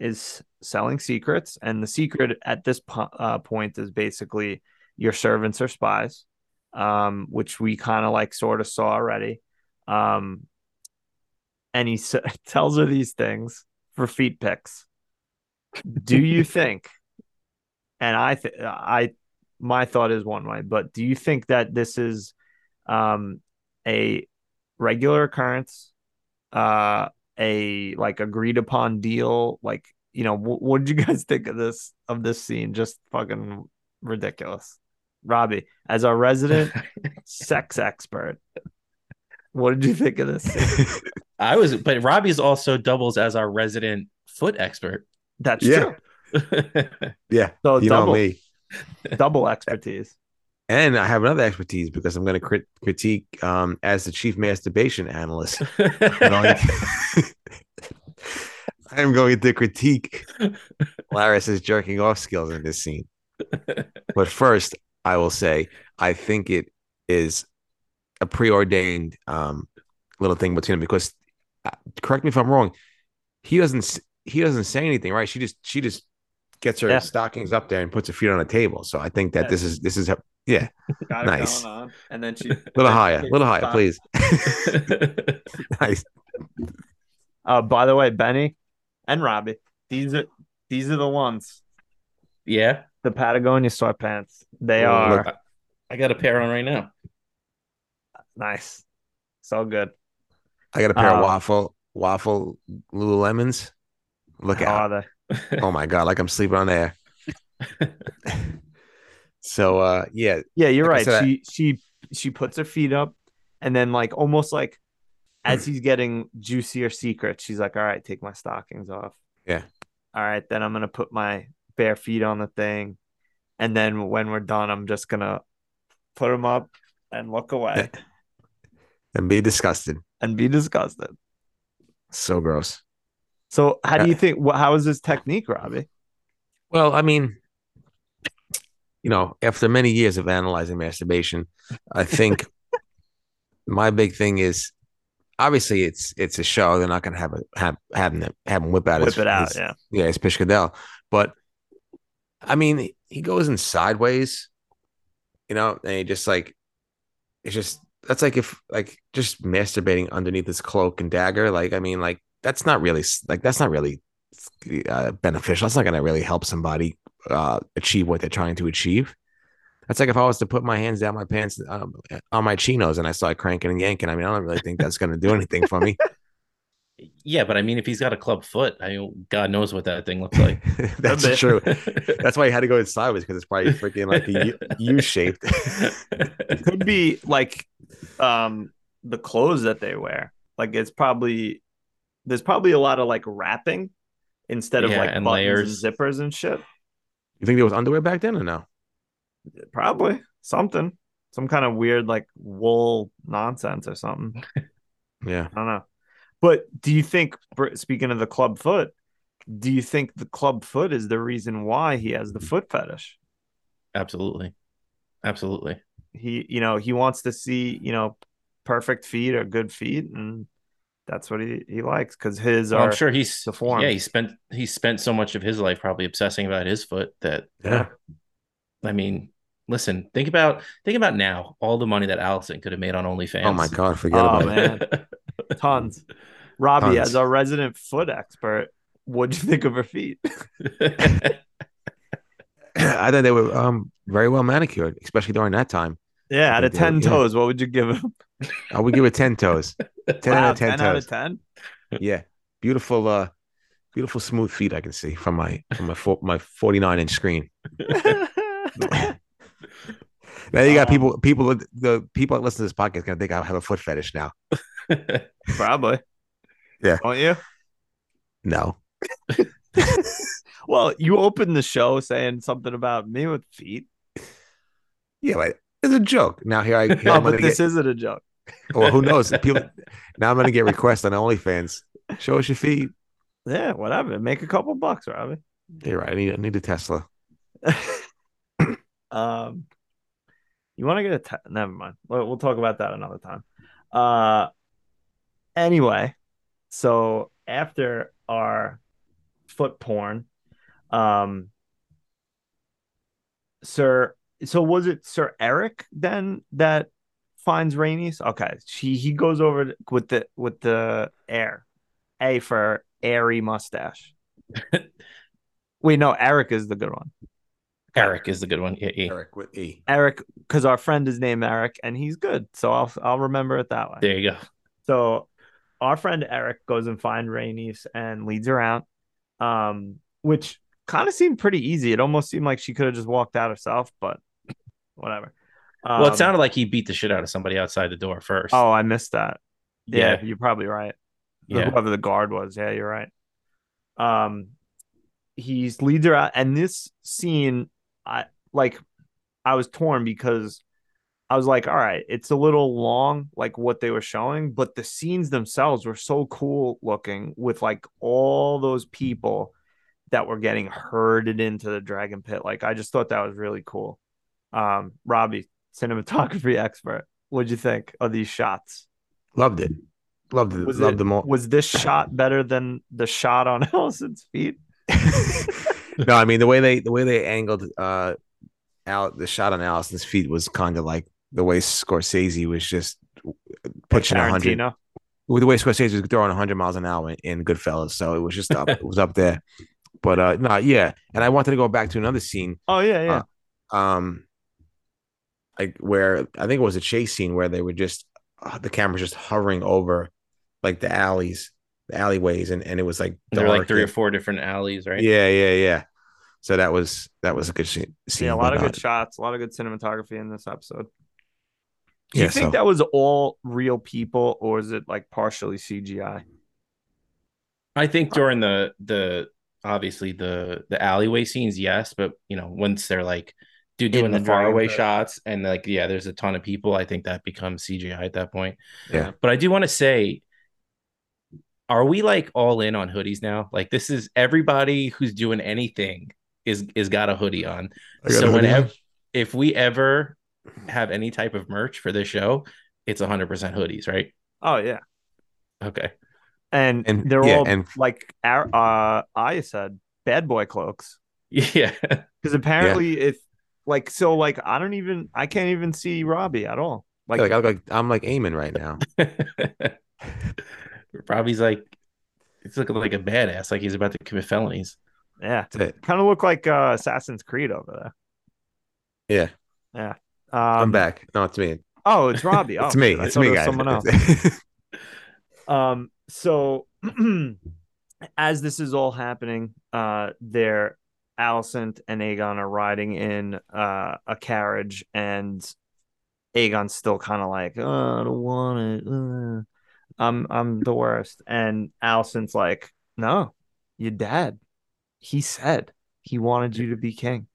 is selling secrets, and the secret at this po- uh, point is basically your servants are spies, um, which we kind of like sort of saw already. Um, and he s- tells her these things for feet pics. Do you think? And I, th- I, my thought is one way, but do you think that this is, um, a regular occurrence, uh, a like agreed upon deal? Like, you know, wh- what did you guys think of this of this scene? Just fucking ridiculous. Robbie, as our resident sex expert, what did you think of this? I was but Robbie's also doubles as our resident foot expert That's Yeah. true. Yeah, So you double know me. double expertise. And I have another expertise because I'm going to crit- critique um, as the chief masturbation analyst. I'm going to critique Larys's jerking off skills in this scene. But first, I will say I think it is a preordained um, little thing between them because, uh, correct me if I'm wrong, he doesn't he doesn't say anything, right? She just she just gets her Yeah. stockings up there and puts her feet on the table. So I think that Yeah. this is this is a, yeah, Got Nice. going on. And then she a little higher, a little higher, please. nice. Uh by the way, Benny and Robbie, these are these are the ones. yeah. The Patagonia sweatpants. They Oh, are look. I got a pair on right now. nice. So good. I got a pair Uh, of waffle waffle Lululemons. Look How out! are they? Oh my god, like I'm sleeping on air. so uh yeah, Yeah, you're Like right. said, I- she she she puts her feet up and then like almost like as he's getting juicier secrets, she's like, All right, take my stockings off. Yeah. All right, then I'm gonna put my bare feet on the thing. And then when we're done, I'm just gonna put them up and look away and be disgusted. and be disgusted. So gross. So how do you think how is this technique, Robbie? Well, I mean, you know, after many years of analyzing masturbation, I think my big thing is obviously it's it's a show. They're not going to have a have have him have him whip out Whip his, it out, his- yeah. yeah, his Pishkadel. But I mean, he goes in sideways, you know, and he just like it's just that's like if like just masturbating underneath his cloak and dagger. Like, I mean, like that's not really like that's not really uh, beneficial. That's not going to really help somebody uh, achieve what they're trying to achieve. That's like if I was to put my hands down my pants um, on my chinos and I started cranking and yanking. I mean, I don't really think that's going to do anything for me. Yeah, but I mean, if he's got a club foot, I mean, God knows what that thing looks like. That's true. That's why he had to go sideways because it's probably freaking like a U- U shaped. It could be like um the clothes that they wear. Like it's probably there's probably a lot of like wrapping instead of Yeah, like and buttons layers. and zippers and shit. You think there was underwear back then or no? Probably something, some kind of weird like wool nonsense or something. Yeah. I don't know. But do you think, speaking of the club foot, do you think the club foot is the reason why he has the mm-hmm. foot fetish? Absolutely. Absolutely. He, you know, he wants to see, you know, perfect feet or good feet, and that's what he, he likes because his Well, are. I'm sure he's deformed. yeah, he spent he spent so much of his life probably obsessing about his foot that Yeah. I mean, listen, think about think about now all the money that Alicent could have made on OnlyFans. Oh my God. Forget Oh, about man. Tons. Robbie, Tons. as our resident foot expert, what'd you think of her feet? I thought they were um very well manicured, especially during that time. Yeah, out of They do, 10 yeah. toes, what would you give him? I would give it 10 toes. 10 out of 10, 10 out of 10? Yeah. Beautiful, uh, beautiful smooth feet I can see from my from my fo- my 49 inch screen. Now you got Um, people people the people that listen to this podcast gonna think I have a foot fetish now. Probably. Yeah. Don't you? No. Well, you opened the show saying something about me with feet. Yeah, but it's a joke. Now here I here No, but this get, isn't a joke. Well, who knows? People now I'm gonna get requests on OnlyFans. Show us your feet. Yeah, whatever. Make a couple bucks, Robbie. You're right. I need I need a Tesla. um, you want to get a te- never mind. We'll, we'll talk about that another time. Uh, anyway, so after our foot porn, um, Sir, so was it Sir Eric then that finds Rhaenys? Okay, she he goes over with the with the air, A for airy mustache. Wait, no, Eric is the good one. Eric is the good one. Yeah, E. Eric with E. Eric, because our friend is named Eric and he's good. So I'll I'll remember it that way. There you go. So our friend Eric goes and finds Rhaenys and leads her out. Um, which kind of seemed pretty easy. It almost seemed like she could have just walked out herself, but whatever. Well, it Um, sounded like he beat the shit out of somebody outside the door first. Oh, I missed that. Yeah, yeah, you're probably right. yeah. Whoever the guard was. Yeah, you're right. Um he's leads her out and this scene I like I was torn because I was like, all right, it's a little long, like what they were showing, but the scenes themselves were so cool looking with like all those people that were getting herded into the dragon pit. Like I just thought that was really cool. Um, Robbie, cinematography expert, what'd you think of these shots? Loved it. Loved it. Was Loved it- them all. Was this shot better than the shot on Alicent's feet? no, I mean the way they the way they angled uh out the shot on Alicent's feet was kind of like the way Scorsese was just pushing a hundred. With the way Scorsese was throwing hundred miles an hour in, in Goodfellas, so it was just up. it was up there. But uh no, yeah. And I wanted to go back to another scene, Oh yeah, yeah. um, like where I think it was a chase scene where they were just uh, the camera just hovering over like the alleys, the alleyways, and and it was like There were like dark three or four different alleys, right? Yeah, yeah, yeah. So that was that was a good scene. scene yeah, a lot of good shots, a lot of good cinematography in this episode. Do you Yeah, think so- that was all real people, or is it like partially CGI? I think during the the obviously the the alleyway scenes, yes, but you know once they're like do doing the the, dragon faraway pit. shots and like yeah, there's a ton of people. I think that becomes CGI at that point. Yeah. But I do want to say, are we like all in on hoodies now? Like this is everybody who's doing anything is is got a hoodie on. I So hoodie whenever on. if we ever have any type of merch for this show, it's 100% hoodies, right? Oh yeah, Okay. and, And- they're yeah, all and- like our uh I said bad boy cloaks Yeah. because apparently if like so like I don't even I can't even see Robbie at all. Like, like, I look like I'm like aiming right now. Robbie's like he's looking like a badass, like he's about to commit felonies. yeah, kind of look like uh, Assassin's Creed over there. Yeah, there. I'm Um, back. No, it's me. Oh, it's Robbie. Oh, it's me. It's me, guys. Someone else. Um, so as this is all happening, uh, they're Alicent and Aegon are riding in uh, a carriage, and Aegon's still kind of like, oh, I don't want it. Uh, I'm I'm the worst. And Alicent's like, no, your dad. He said he wanted you to be king,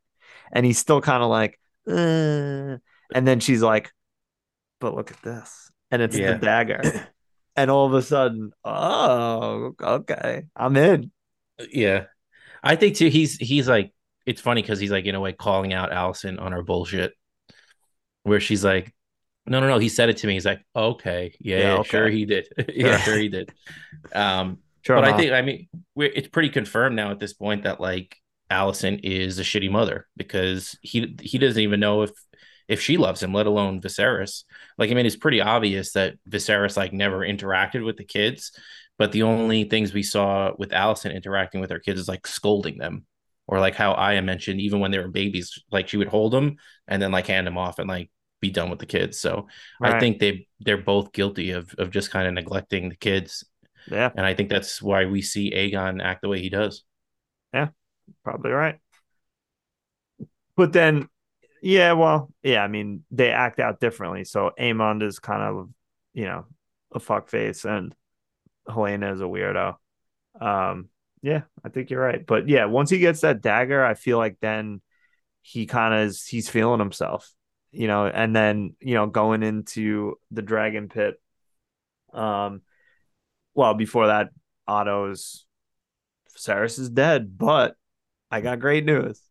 and he's still kind of like, uh. and then she's like, but look at this, and it's Yeah. the dagger. And all of a sudden, oh, okay, I'm in. Yeah. I think too he's he's like it's funny because he's like in a way calling out Alicent on her bullshit. Where she's like, No, no, no. He said it to me. He's like, Okay, yeah, Yeah, okay. sure he did. yeah, sure he did. Um, Sure, but I think I mean we're, it's pretty confirmed now at this point that like Alicent is a shitty mother because he he doesn't even know if if she loves him, let alone Viserys. Like I mean, it's pretty obvious that Viserys like never interacted with the kids, but the only things we saw with Alicent interacting with her kids is like scolding them, or like how Aya mentioned, even when they were babies, like she would hold them and then like hand them off and like be done with the kids. So I think they they're both guilty of of just kind of neglecting the kids yeah, and I think that's why we see Aegon act the way he does. Yeah, probably right. But then, yeah, well, yeah, I mean, they act out differently. So Aemond is kind of, you know, a fuckface, and Helaena is a weirdo. Um, yeah, I think you're right. But yeah, once he gets that dagger, I feel like then he kind of is he's feeling himself, you know, and then you know going into the dragon pit. Um, well, before that, Otto's Viserys is dead, but I got great news.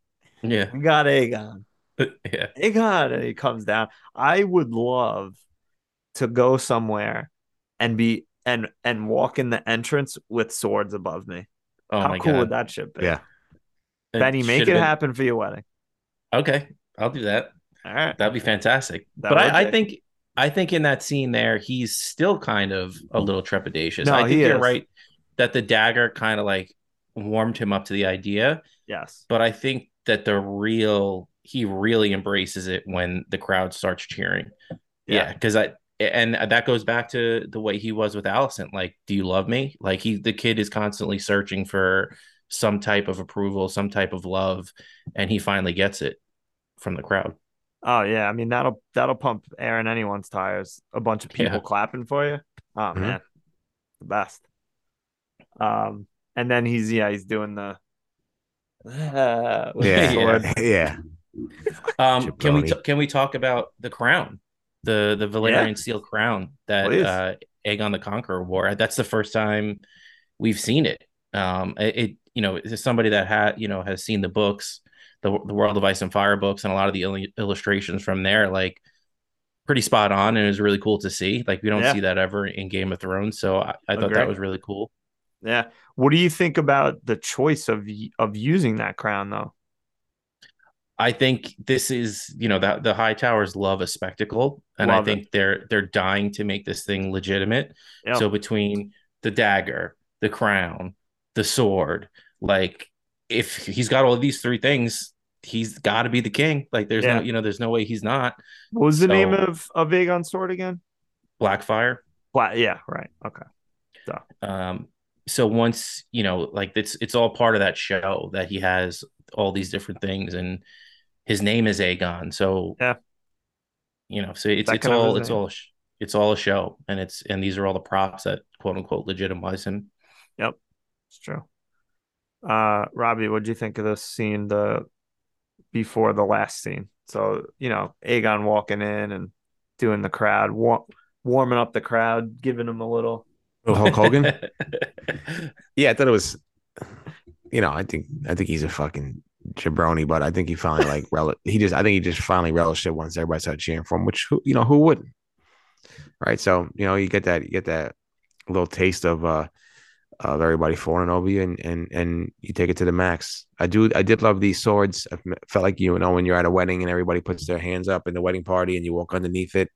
Yeah. We got Aegon. yeah. Aegon, and he comes down. I would love to go somewhere and be and and walk in the entrance with swords above me. Oh How my cool god. would that shit be? Yeah. Benny, make it been- happen for your wedding. Okay. I'll do that. All right. That'd be fantastic. That but would I, I think I think in that scene there, he's still kind of a little trepidatious. No, I think he you're is. right that the dagger kind of like warmed him up to the idea, Yes. but I think that the real he really embraces it when the crowd starts cheering. Yeah, because I and that goes back to the way he was with Alicent. Like, do you love me? Like he the kid is constantly searching for some type of approval, some type of love, and he finally gets it from the crowd. Oh yeah. I mean that'll that'll pump air in anyone's tires. A bunch of people Yeah. clapping for you. Oh Mhm. man. The best. Um and then he's yeah, he's doing the with the Yeah, yeah. Um, can we t- can we talk about the crown, the the Valyrian steel crown that uh, Aegon the Conqueror wore? That's the first time we've seen it. Um, it, it you know somebody that had you know has seen the books, the the World of Ice and Fire books, and a lot of the il- illustrations from there, like pretty spot on, and it was really cool to see. Like we don't Yeah. see that ever in Game of Thrones, so I, I thought that was really cool. Yeah. What do you think about the choice of of using that crown though? I think this is, you know, that the Hightowers love a spectacle, and I Love it. think they're they're dying to make this thing legitimate. Yeah. So between the dagger, the crown, the sword, like if he's got all of these three things, he's got to be the king. Like there's Yeah. no, you know, there's no way he's not. What was the name So- of of Aegon's sword again? Blackfyre. Black. Yeah. Right. Okay. So. Um, so once you know, like it's it's all part of that show that he has all these different things, and his name is Aegon. So Yeah. you know, so it's it's all it's name. all it's all a show, and it's and these are all the props that quote unquote legitimize him. Yep, it's true. Uh, Robbie, what do you think of this scene? The before the last scene. So you know, Aegon walking in and doing the crowd, war- warming up the crowd, giving them a little. Little Hulk Hogan. Yeah, I thought it was. You know, I think I think he's a fucking jabroni, but I think he finally like rel- he just I think he just finally relished it once everybody started cheering for him, which who you know who wouldn't, right? So you know you get that you get that little taste of uh of everybody falling over you and and and you take it to the max. I do I did love these swords. I felt like you know when you're at a wedding and everybody puts their hands up in the wedding party and you walk underneath it.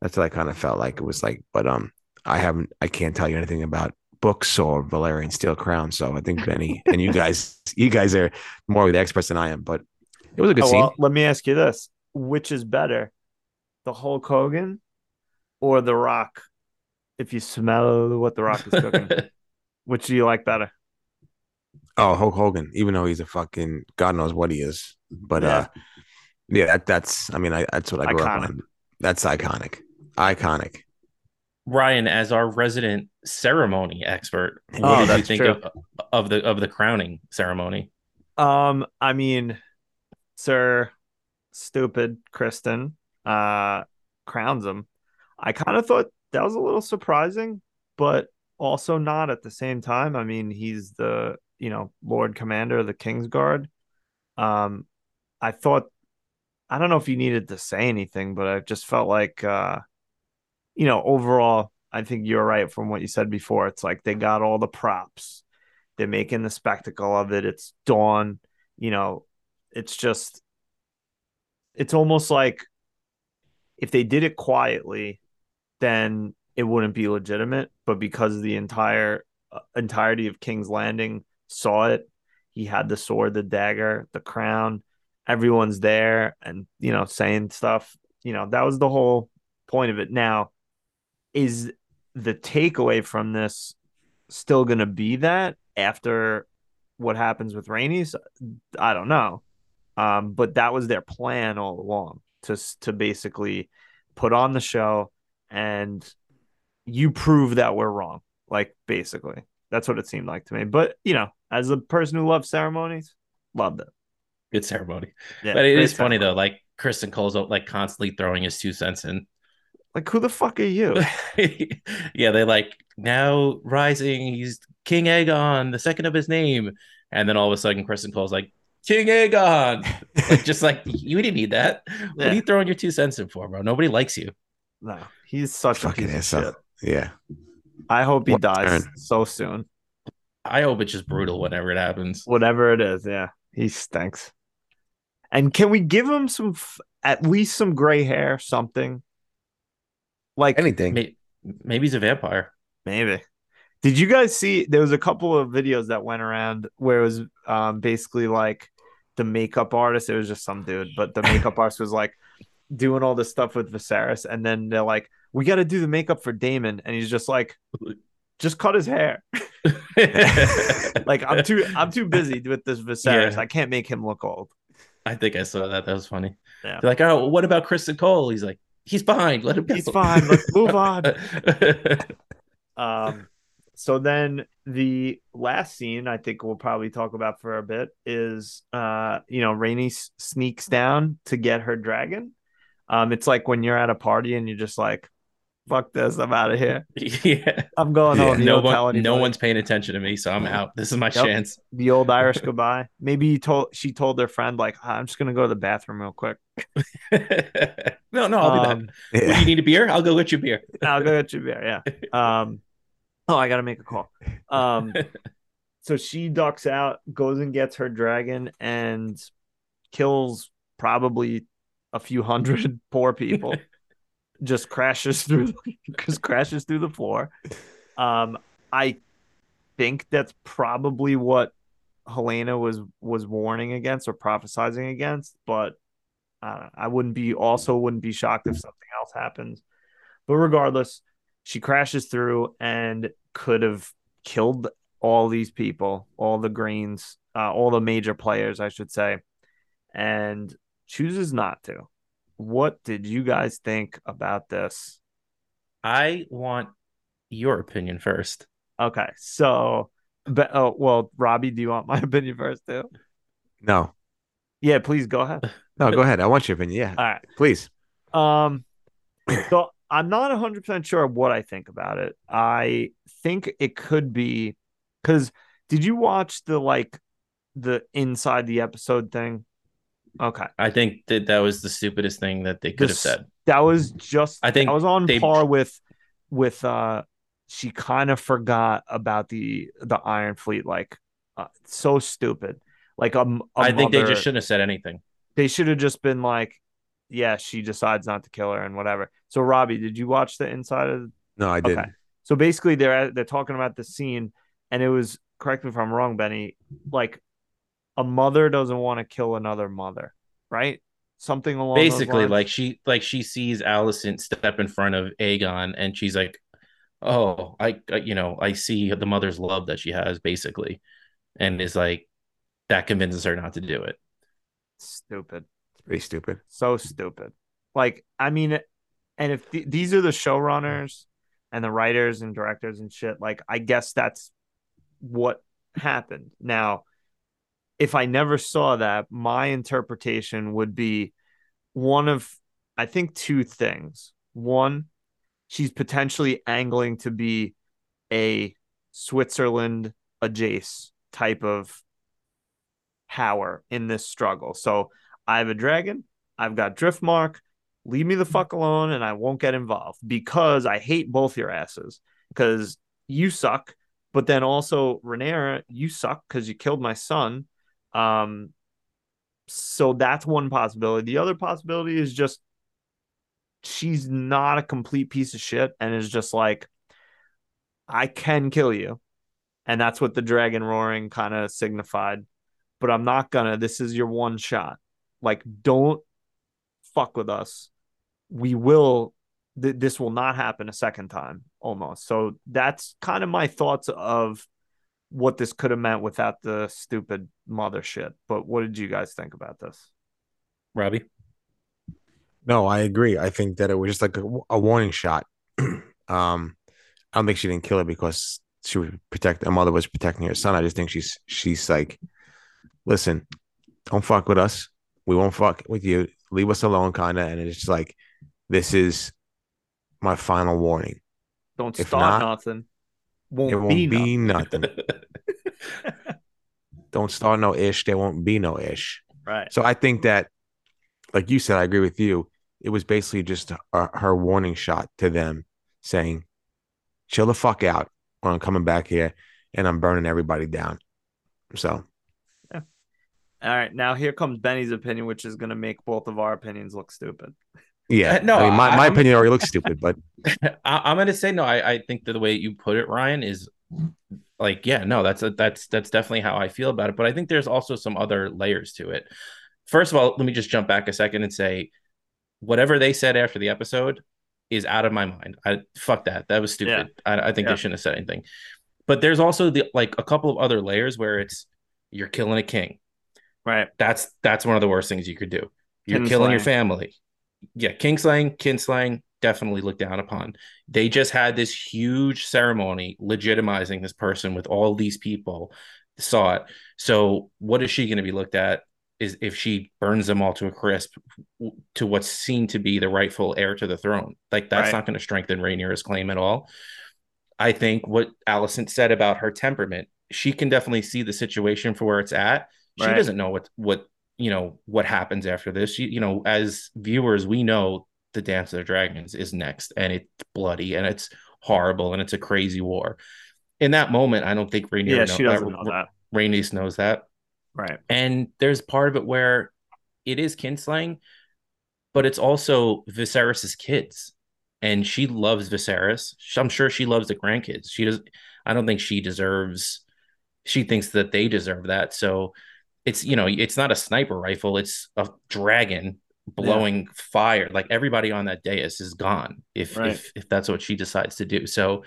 That's what I kind of felt like it was like, but um, I haven't I can't tell you anything about books or Valyrian Steel Crown. So I think Benny and you guys, you guys are more of the experts than I am. But it was a good Oh, scene. well, let me ask you this: Which is better, the Hulk Hogan or the Rock if you smell what the Rock is cooking, which do you like better? Oh, Hulk Hogan, even though he's a fucking God knows what he is. But Yeah. uh yeah, that, that's I mean, I that's what I grew Iconic. up on. That's iconic. Iconic. Ryan, as our resident ceremony expert, what Oh, did you think true. of, of the of the crowning ceremony? Um, I mean, Sir Stupid Criston uh crowns him. I kind of thought that was a little surprising, but also not at the same time. I mean, he's the, you know, Lord Commander of the Kingsguard. Um, I thought I don't know if he needed to say anything, but I just felt like uh you know, overall, I think you're right from what you said before. It's like they got all the props. They're making the spectacle of it. It's dawn, you know, it's just it's almost like if they did it quietly, then it wouldn't be legitimate, but because the entire uh, entirety of King's Landing saw it, he had the sword, the dagger, the crown, everyone's there and you know saying stuff, you know, that was the whole point of it. Now, is the takeaway from this still going to be that after what happens with Rhaenys? I don't know. Um, but that was their plan all along to to basically put on the show and you prove that we're wrong. Like basically, that's what it seemed like to me. But you know, as a person who loves ceremonies, loved it. Good ceremony, Yeah, but it is is funny though. Like Criston Cole's like constantly throwing his two cents in. Like, who the fuck are you? yeah, they like now rising. He's King Aegon, the second of his name, and then all of a sudden, Criston Cole's like King Aegon. like just like you didn't need that. What are you throwing your two cents in for, bro? Nobody likes you. No, he's such a Fucking piece of shit. Yeah. I hope he What dies turn? so soon. I hope it's just brutal whenever it happens. Whatever it is, yeah, he stinks. And can we give him some, f- at least some gray hair, something? Like Anything. May- Maybe he's a vampire. Maybe. Did you guys see? There was a couple of videos that went around where it was um, basically like the makeup artist. It was just some dude, but the makeup artist was like doing all this stuff with Viserys, and then they're like, "We got to do the makeup for Daemon," and he's just like, "Just cut his hair." like I'm too, I'm too busy with this Viserys. Yeah. I can't make him look old. I think I saw that. That was funny. Yeah. They're like, oh, what about Criston Cole? He's like, he's fine. Let him go. He's fine. Let's move on. Um, so then the last scene I think we'll probably talk about for a bit is uh, you know, Rainey s- sneaks down to get her dragon. Um, it's like when you're at a party and you're just like, fuck this, I'm out of here. yeah. I'm going home. No one, no one's paying attention to me, so I'm out. This is my Yep. chance. the old Irish goodbye. Maybe he told she told their friend, like, I'm just gonna go to the bathroom real quick. no, no, I'll be back. Um, Yeah. you need a beer? I'll go get you a beer. I'll go get you a beer. Yeah. Um. Oh, I gotta make a call. Um. so she ducks out, goes and gets her dragon, and kills probably a few hundred poor people. Just crashes through, just crashes through the floor. Um. I think that's probably what Helaena was was warning against or prophesizing against, but uh, I wouldn't be also wouldn't be shocked if something else happens. But regardless, she crashes through and could have killed all these people, all the greens, uh, all the major players, I should say, and chooses not to. What did you guys think about this? I want your opinion first. Okay, so, but oh well, Robbie, do you want my opinion first too? No. Yeah, please go ahead. No, go ahead. I want your opinion. Yeah. All right. Please. Um, so I'm not 100% sure what I think about it. I think it could be because did you watch the like the inside the episode thing? Okay. I think that that was the stupidest thing that they could have said. That was just I think I was on they- par with with uh she kind of forgot about the the Iron Fleet like uh, so stupid. Like um I think they just shouldn't have said anything. they should have just been like yeah, she decides not to kill her and whatever. So Robbie, did you watch the inside of No, I didn't. Okay. So basically, they're they're talking about the scene, and it was correct me if I'm wrong, Benny. Like a mother doesn't want to kill another mother, right? Something along those Basically, lines. like she like she sees Alicent step in front of Aegon and she's like, oh, I, I you know, I see the mother's love that she has basically, and is like that convinces her not to do it. Stupid. It's pretty stupid. So stupid. Like, I mean, and if th- these are the showrunners and the writers and directors and shit, like, I guess that's what happened. Now, if I never saw that, my interpretation would be one of, I think, two things. One, she's potentially angling to be a Switzerland adjacent type of power in this struggle. So I have a dragon, I've got Driftmark. Leave me the fuck alone and I won't get involved because I hate both your asses because you suck. But then also, Rhaenyra, you suck because you killed my son. Um, so that's one possibility. The other possibility is just she's not a complete piece of shit and is just like, I can kill you. And that's what the dragon roaring kind of signified. But I'm not gonna. This is your one shot. Like, don't fuck with us. We will. Th- this will not happen a second time. Almost. So that's kind of my thoughts of what this could have meant without the stupid mother shit. But what did you guys think about this? Robbie, No, I agree. I think that it was just like a, a warning shot. um, I don't think she didn't kill her because she would protect a mother was protecting her son. I just think she's she's like, listen, don't fuck with us. We won't fuck with you. Leave us alone, kind of. And it's just like, this is my final warning. Don't If start not, nothing. Won't, It won't be, be, nothing. nothing. don't start no ish. There won't be no ish. Right. So I think that, like you said, I agree with you. It was basically just a, her warning shot to them saying, chill the fuck out or I'm coming back here and I'm burning everybody down. So, All right. Now here comes Benny's opinion, which is going to make both of our opinions look stupid. yeah. Uh, no, I mean, my, my I'm- opinion already looks stupid, but I, I'm gonna say no. I, I think that the way you put it, Ryan, is like, yeah, no, that's a, that's that's definitely how I feel about it. But I think there's also some other layers to it. First of all, let me just jump back a second and say, whatever they said after the episode is out of my mind. I fuck that. That was stupid. I, I think Yeah. they shouldn't have said anything. But there's also the like a couple of other layers where it's you're killing a king. Right. That's that's one of the worst things you could do. You're killing your family. Yeah, kingslaying, kinslaying, definitely looked down upon. They just had this huge ceremony legitimizing this person with all these people saw it. So what is she going to be looked at? Is if she burns them all to a crisp to what's seen to be the rightful heir to the throne. Like that's Right. not going to strengthen Rhaenyra's claim at all. I think what Alicent said about her temperament, she can definitely see the situation for where it's at. She Right. doesn't know what what you know what happens after this. She, you know, as viewers, we know the Dance of the Dragons is next, and it's bloody and it's horrible and it's a crazy war. In that moment, I don't think Rhaenyra Yeah, know- she doesn't uh, know that. Rhaenys knows that. Right. And there's part of it where it is kinslaying, but it's also Viserys's kids. And she loves Viserys. I'm sure she loves the grandkids. She does I don't think she deserves she thinks that they deserve that. So it's you know, it's not a sniper rifle, it's a dragon blowing fire. Like everybody on that dais is gone if Right. if if that's what she decides to do. So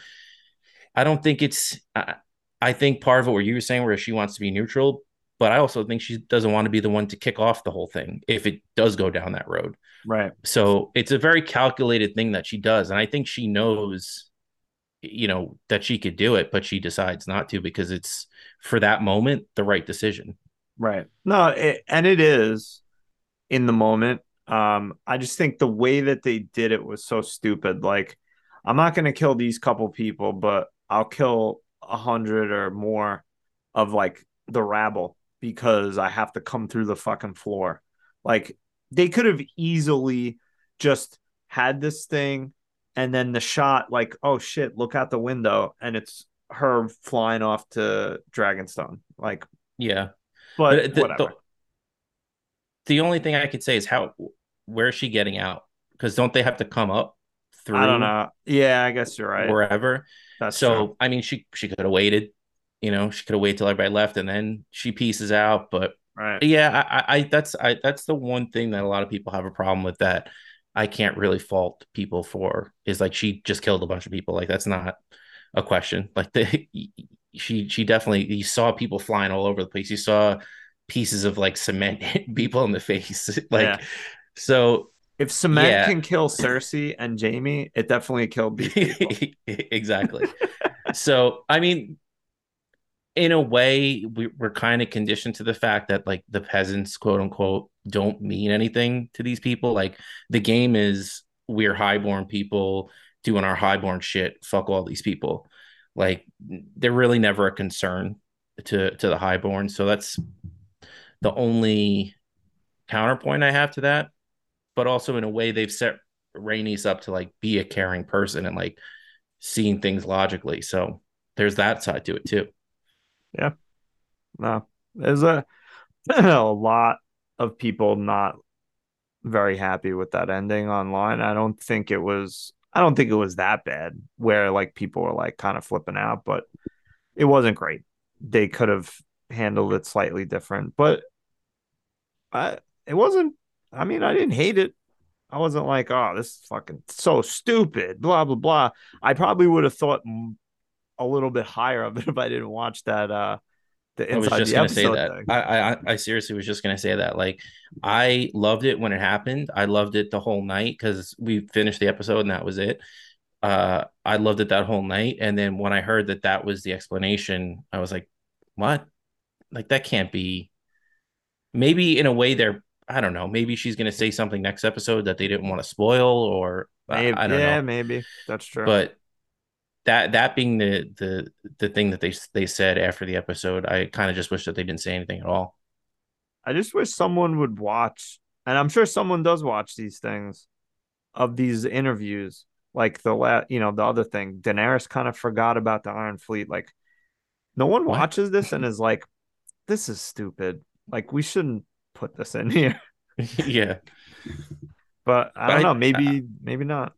I don't think it's I, I think part of what you were saying where she wants to be neutral, but I also think she doesn't want to be the one to kick off the whole thing if it does go down that road. Right. So it's a very calculated thing that she does. And I think she knows, you know, that she could do it, but she decides not to because it's for that moment the right decision. Right. No, it, and it is in the moment. Um, I just think the way that they did it was so stupid. Like, I'm not gonna kill these couple people, but I'll kill a hundred or more of like the rabble because I have to come through the fucking floor. Like, they could have easily just had this thing and then the shot, like, oh shit, look out the window, and it's her flying off to Dragonstone. Like, Yeah. But, the, whatever. the, the only thing I could say is how where is she getting out? Because don't they have to come up through I don't know. Yeah, I guess you're right. wherever? That's so true. I mean, she she could have waited. You know, she could have waited till everybody left, and then she pieces out. But Right. yeah, I, I, I that's I that's the one thing that a lot of people have a problem with that I can't really fault people for is like she just killed a bunch of people. Like that's not a question. Like the she she definitely you saw people flying all over the place. You saw pieces of like cement hit people in the face. like Yeah. so If cement Yeah. can kill Cersei and Jaime, it definitely killed people. exactly. so I mean, in a way, we, we're kind of conditioned to the fact that like the peasants, quote unquote, don't mean anything to these people. Like the game is we're highborn people doing our highborn shit. Fuck all these people. Like they're really never a concern to to the highborn. So that's the only counterpoint I have to that. But also in a way, they've set Rhaenys up to like be a caring person and like seeing things logically. So there's that side to it too. Yeah. No, there's a a lot of people not very happy with that ending online. I don't think it was. I don't think it was that bad where like people were like kind of flipping out, but it wasn't great. They could have handled it slightly different, but I it wasn't. I mean, I didn't hate it. I wasn't like, oh, this is fucking so stupid, blah blah blah. I probably would have thought a little bit higher of it if I didn't watch that. uh I was just the gonna say that. thing. I, I I seriously was just gonna say that. Like I loved it when it happened. I loved it the whole night because we finished the episode and that was it. Uh, I loved it that whole night. And then when I heard that that was the explanation, I was like, "What? Like that can't be." Maybe in a way they're. I don't know. Maybe she's gonna say something next episode that they didn't want to spoil, or I- Maybe, I don't yeah, know. maybe that's true. But that that being the the the thing that they they said after the episode, I kind of just wish that they didn't say anything at all. I just wish someone would watch, and I'm sure someone does watch these things of these interviews. Like the la- you know, the other thing, Daenerys kind of forgot about the Iron Fleet. Like, no one What? watches this and is like, "This is stupid." Like, we shouldn't put this in here. yeah. But I don't I- know. Maybe, maybe not.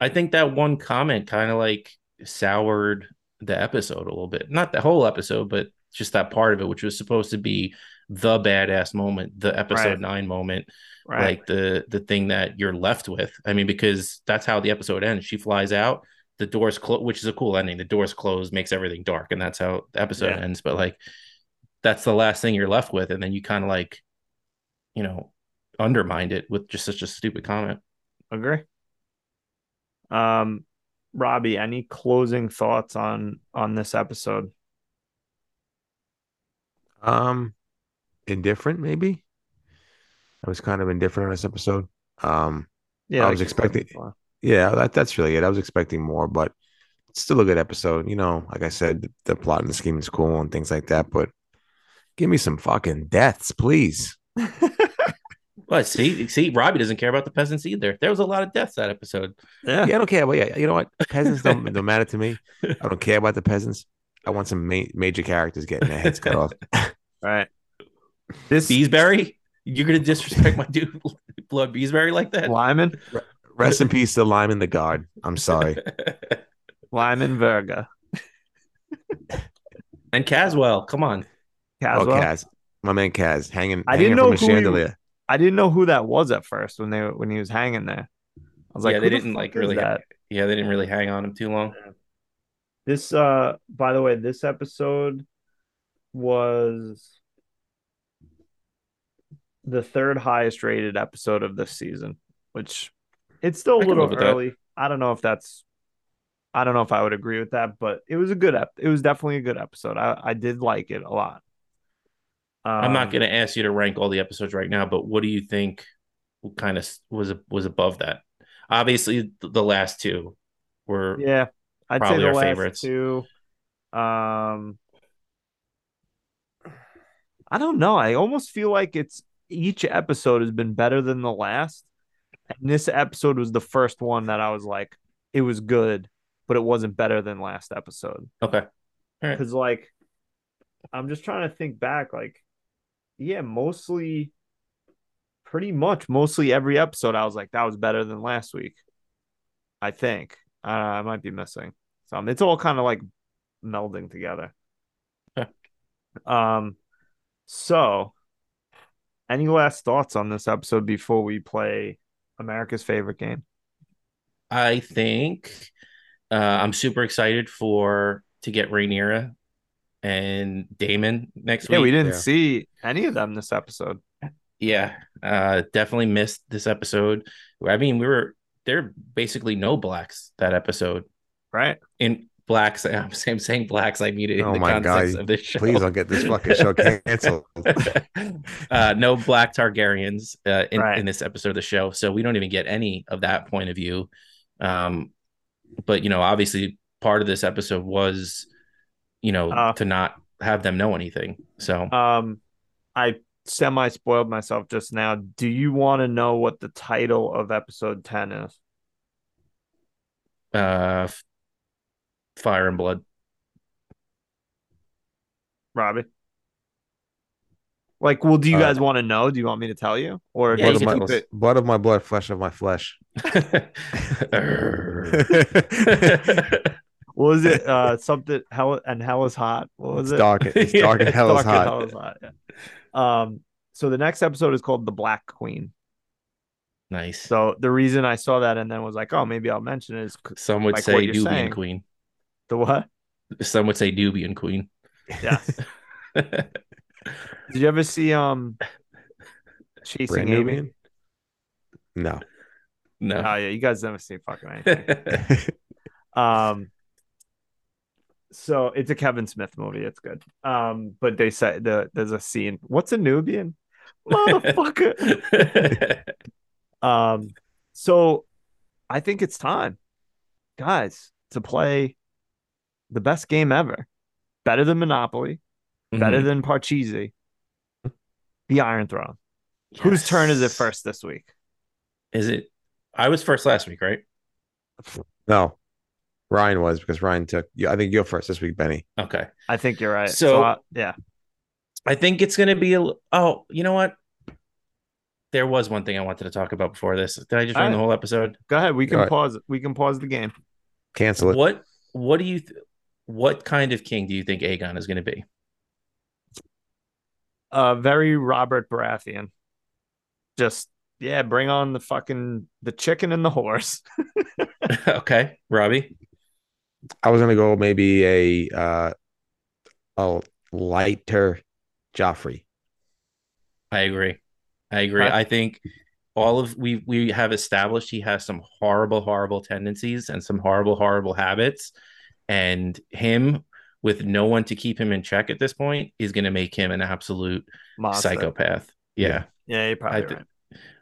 I think that one comment kind of like soured the episode a little bit. Not the whole episode, but just that part of it, which was supposed to be the badass moment, the episode Right. nine moment, Right. like the the thing that you're left with. I mean, because that's how the episode ends. She flies out, the doors close, which is a cool ending. The doors close, makes everything dark, and that's how the episode Yeah. ends. But like, that's the last thing you're left with, and then you kind of like, you know, undermined it with just such a stupid comment. Agree. Um, Robbie, any closing thoughts on on this episode? Um, indifferent, maybe. I was kind of indifferent on this episode. Um, Yeah, I was expecting- yeah, that, that's really it. I was expecting more, but it's still a good episode. You know, like I said, the, the plot and the scheme is cool and things like that. But give me some fucking deaths, please. But see, see, Robbie doesn't care about the peasants either. There was a lot of deaths that episode. Yeah, Yeah, I don't care. But yeah, you know what? Peasants don't don't matter to me. I don't care about the peasants. I want some ma- major characters getting their heads cut off. right. This Beesbury, you're gonna disrespect my dude, Blood Beesbury like that? Lyman, Rest in peace to Lyman the Guard. I'm sorry. Lyman Verga, and Caswell, come on. Caswell. Oh, Kaz, my man Kaz, hanging, I hanging didn't from know a who he- chandelier. I didn't know who that was at first when they when he was hanging there. I was like, yeah, they the didn't like really. that. Yeah, they didn't really hang on him too long. This uh by the way, this episode was the third highest rated episode of this season, which it's still I a can little that. early. I don't know if that's I don't know if I would agree with that, but it was a good ep- it was definitely a good episode. I, I did like it a lot. I'm not Um, gonna ask you to rank all the episodes right now, but what do you think kind of was was above that? Obviously, the last two were Yeah, I'd Probably say the our last favorites. two. Um, I don't know. I almost feel like it's each episode has been better than the last, and this episode was the first one that I was like, it was good, but it wasn't better than last episode. okay. Because like, I'm just trying to think back. Like, yeah, mostly, pretty much, mostly every episode, I was like, that was better than last week. I think uh, I might be missing some. It's all kind of like melding together. Um, so any last thoughts on this episode before we play America's favorite game. I think uh, I'm super excited for to get Rhaenyra and Daemon next Yeah, week. we didn't Yeah. see any of them this episode. Yeah, uh, definitely missed this episode. I mean, we were there basically no blacks that episode. Right. In blacks, I'm saying, saying blacks. I mean it in Oh the my context God. of this show. Please don't get this fucking show canceled. uh, no black Targaryens uh, in, Right. in this episode of the show, so we don't even get any of that point of view. Um, but you know, obviously, part of this episode was, you know, Uh, to not have them know anything. So Um, I semi spoiled myself just now. Do you want to know what the title of episode 10 is? uh, f- fire and blood. Robbie? Like, well, do you Uh, guys want to know? Do you want me to tell you? Or Yeah, just you of my, blood of my blood, flesh of my flesh. What was it? Uh, something hell and hell is hot. What was it's it? dark. It's dark and hell is Dark and hot. Hell is hot. yeah. Um, so the next episode is called The Black Queen. nice. So the reason I saw that and then was like, oh, maybe I'll mention it is Some would like say what Nubian saying. queen. the what? Some would say Nubian queen. Yes. Did you ever see um Chasing Brand Amy? Nubian? No. no. Oh yeah, you guys never seen fucking anything. Um, so it's a Kevin Smith movie. It's good. Um, but they said the there's a scene. What's a Nubian? Motherfucker. um, so I think it's time, guys, to play the best game ever. Better than Monopoly, better Mhm. than Parcheesi. The Iron Throne. Whose turn is it first this week? Is it? I was first last week, right? no. Ryan was because Ryan took you. I think you're first this week, Benny. Okay. I think you're right. So- I- yeah, I think it's going to be a. Oh, you know what? There was one thing I wanted to talk about before this. Did I just All run the whole episode? go ahead. We can All right. pause. We can pause the game. Cancel it. What What do you? Th- what kind of king do you think Aegon is going to be? uh very Robert Baratheon. Just yeah, bring on the fucking the chicken and the horse. okay, Robbie. I was gonna go maybe a uh a lighter Joffrey. I agree. I agree. Okay. I think all of we we have established he has some horrible, horrible tendencies and some horrible, horrible habits, and him with no one to keep him in check at this point is going to make him an absolute Monster. psychopath. Yeah. Yeah, you're probably I thi- right.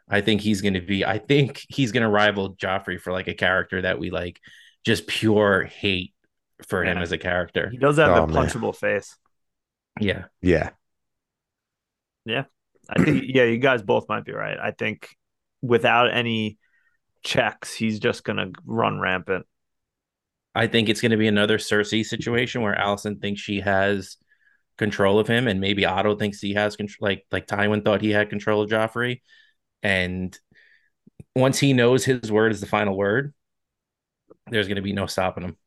I think he's going to be. I think he's going to rival Joffrey for like a character that we like, just pure hate for him Yeah. as a character. He does have Oh, the man. punchable face. Yeah, Yeah. Yeah. I think yeah, you guys both might be right. I think without any checks, he's just gonna run rampant. I think it's going to be another Cersei situation where Alicent thinks she has control of him, and maybe Otto thinks he has control. Like like Tywin thought he had control of Joffrey, and once he knows his word is the final word, there's going to be no stopping him.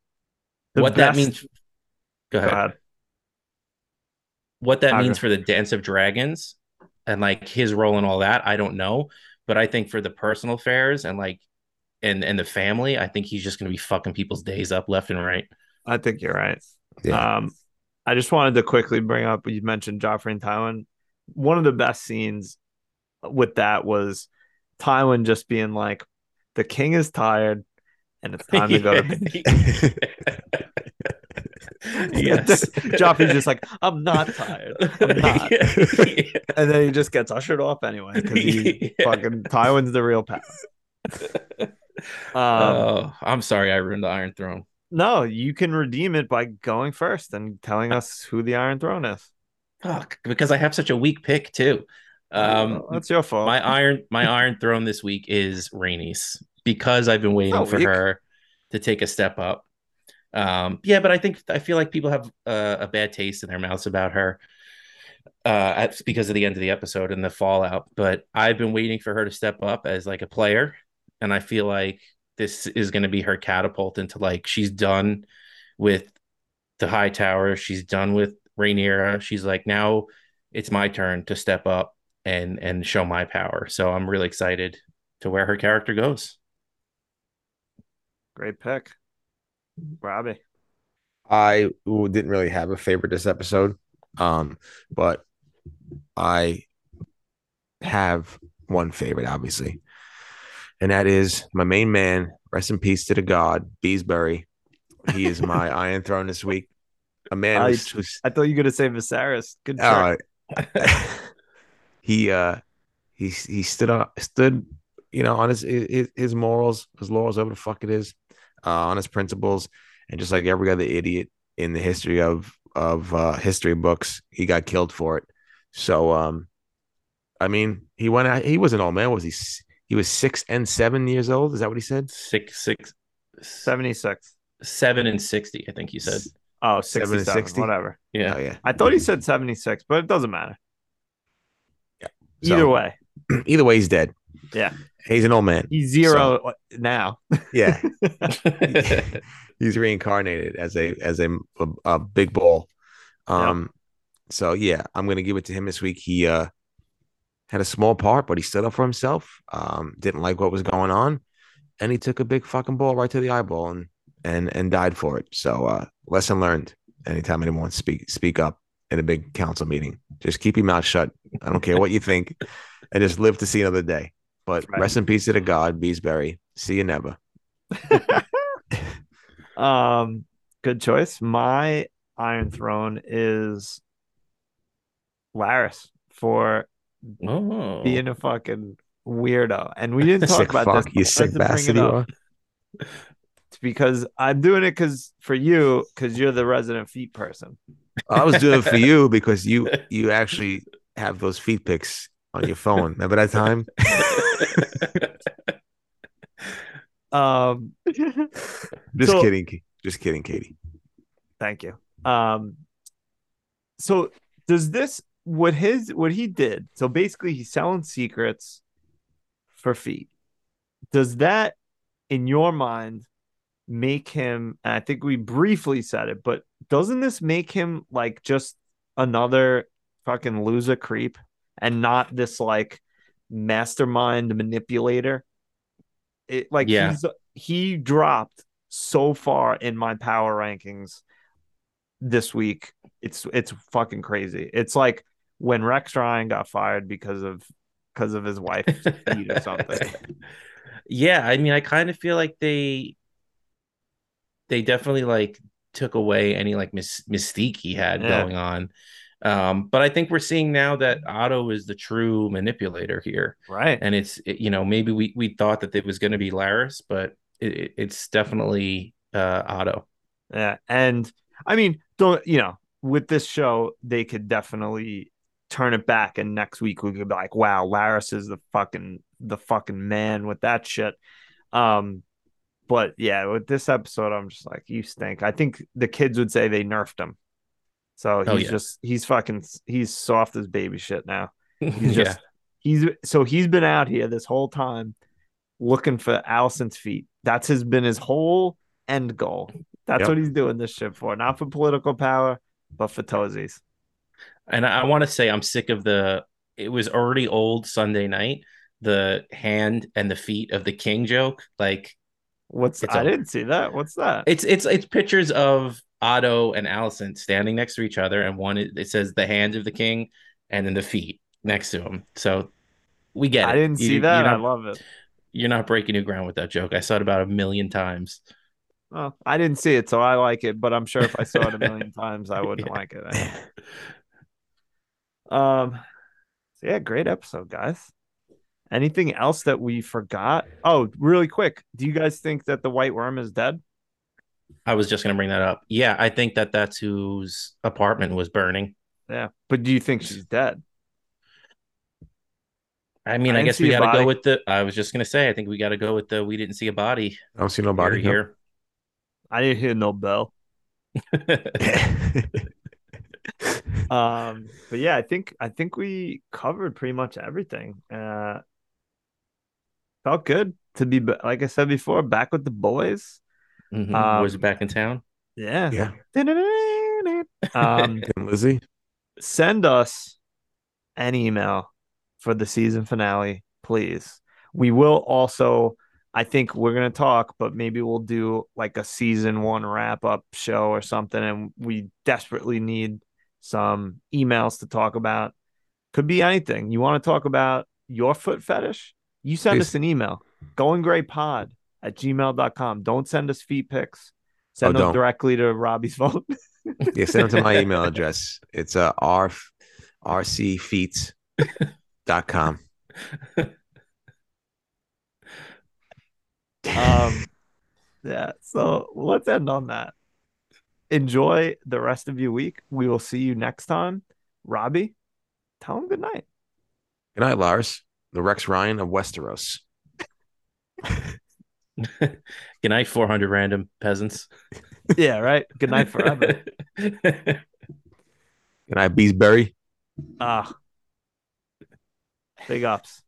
The what that means. Go Go ahead. ahead. what that I'll means go. for the dance of dragons and like his role and all that i don't know but i think for the personal affairs and like and and the family i think he's just going to be fucking people's days up left and right I think you're right. Yeah. Um, I just wanted to quickly bring up you mentioned Joffrey and Tywin. One of the best scenes with that was Tywin just being like, "The king is tired, and it's time to go to bed." yes Joffrey's just like, "I'm not tired. I'm not," Yeah. and then he just gets ushered off anyway because he Yeah. fucking Tywin's the real power. Um, oh i'm sorry i ruined the iron throne no, you can redeem it by going first and telling us who the Iron Throne is. fuck because i have such a weak pick too um Well, that's your fault. my iron my iron throne this week is Rhaenys because I've been waiting Oh, for her to take a step up. Um, yeah, but I think I feel like people have uh, a bad taste in their mouths about her uh, at, because of the end of the episode and the fallout. But I've been waiting for her to step up as like a player, and I feel like this is going to be her catapult into like she's done with the Hightower. She's done with Rhaenyra. She's like now it's my turn to step up and and show my power. So I'm really excited to where her character goes. Great pick, Robbie. I didn't really have a favorite this episode, um, but I have one favorite, obviously, and that is my main man. Rest in peace to the god Beesbury. He is my Iron Throne this week. A man I, who's, who's I thought you were gonna say Viserys. Good uh, check. he uh he he stood up stood you know on his his, his morals his laws whatever the fuck it is uh on his principles and just like every other idiot in the history of of uh history books he got killed for it so um i mean he went out he was an old man was he s- he was six and seven years old is that what he said Six, six, 76. seven and sixty. I think he said. Oh, Seven and 67, 60? whatever. Yeah. oh yeah I thought he said 76, but it doesn't matter. Yeah. Either way, either way he's dead Yeah. He's an old man he's zero now. yeah he's reincarnated as a as a, a, a big ball. Um, so yeah, I'm gonna give it to him this week. He uh had a small part, but he stood up for himself. Um, didn't like what was going on, and he took a big fucking ball right to the eyeball and and and died for it. So uh, lesson learned. Anytime anyone wants to speak speak up in a big council meeting, just keep your mouth shut. I don't care what you think, and just live to see another day. But Right. rest in peace to the god Beesbury. See you never. um, good choice. My Iron Throne is Larys for oh. being a fucking weirdo. And we didn't talk sick about fuck, this. you sick had to bring bastard. it You are. It's because I'm doing it because for you, because you're the resident feet person. I was doing it for you because you you actually have those feet pics on your phone. Remember that time? Um, Just So- kidding. Just kidding, Katie. Thank you. Um, so does this what his what he did? So basically, he's selling secrets for feet. Does that, in your mind, make him? And I think we briefly said it, but doesn't this make him like just another fucking loser creep and not this like mastermind manipulator? It like Yeah. he's he dropped so far in my power rankings this week. It's it's fucking crazy. It's like when Rex Ryan got fired because of because of his wife or something. yeah, I mean, I kind of feel like they they definitely like took away any like mis- mystique he had Yeah. going on. Um, but I think we're seeing now that Otto is the true manipulator here, Right. and it's it- you know maybe we we thought that it was going to be Larys, but it, it- it's definitely uh, Otto. Yeah. And I mean, don't you know, with this show, they could definitely turn it back and next week we could be like, wow, Larys is the fucking the fucking man with that shit. Um but yeah, with this episode, I'm just like, you stink. I think the kids would say they nerfed him. So he's Oh, yeah. just he's fucking he's soft as baby shit now. He's yeah, just he's so he's been out here this whole time looking for Alicent's feet. That's has been his whole end goal. That's Yep. what he's doing this shit for, not for political power, but for toesies. and I, I want to say I'm sick of the. It was already old Sunday night. The hand and the feet of the king joke, like What's I didn't see that. What's that? It's it's it's pictures of Otto and Alicent standing next to each other, and one it it says the hands of the king, and then the feet next to him. So we get it. I didn't You- see that. I love it. You're not breaking new ground with that joke. I saw it about a million times. Well, I didn't see it, so I like it. But I'm sure if I saw it a million times, I wouldn't Yeah. like it. Um, so yeah, great episode, guys. Anything else that we forgot? Oh, really quick. Do you guys think that the white worm is dead? I was just gonna bring that up. Yeah, I think that that's whose apartment was burning. Yeah, but do you think she's dead? I mean, I I, guess we got to go with the. I was just gonna say, I think we got to go with the. We didn't see a body I don't see no body here. I didn't hear no bell. Um, but yeah, I think I think we covered pretty much everything. Uh, felt good to be ba- like I said before, back with the boys. Mhm. Um, was it back in town? Yeah. yeah. Um, And Lizzie. send us an email for the season finale, please. We will also, I think we're gonna talk, but maybe we'll do like a season one wrap up show or something. And we desperately need some emails to talk about. Could be anything. You want to talk about your foot fetish? You send Please. us an email. Going gray pod at gmail.com. Don't send us feet pics. Send Oh, them don't. directly to Robbie's phone. Yeah, send them to my email address. It's uh, r rcfeet.com. um yeah so let's end on that enjoy the rest of your week we will see you next time robbie tell him good night Good night, Larys. The Rex Ryan of Westeros. Good night, 400 random peasants. yeah right good night forever Good night, Beesbury. ah big ups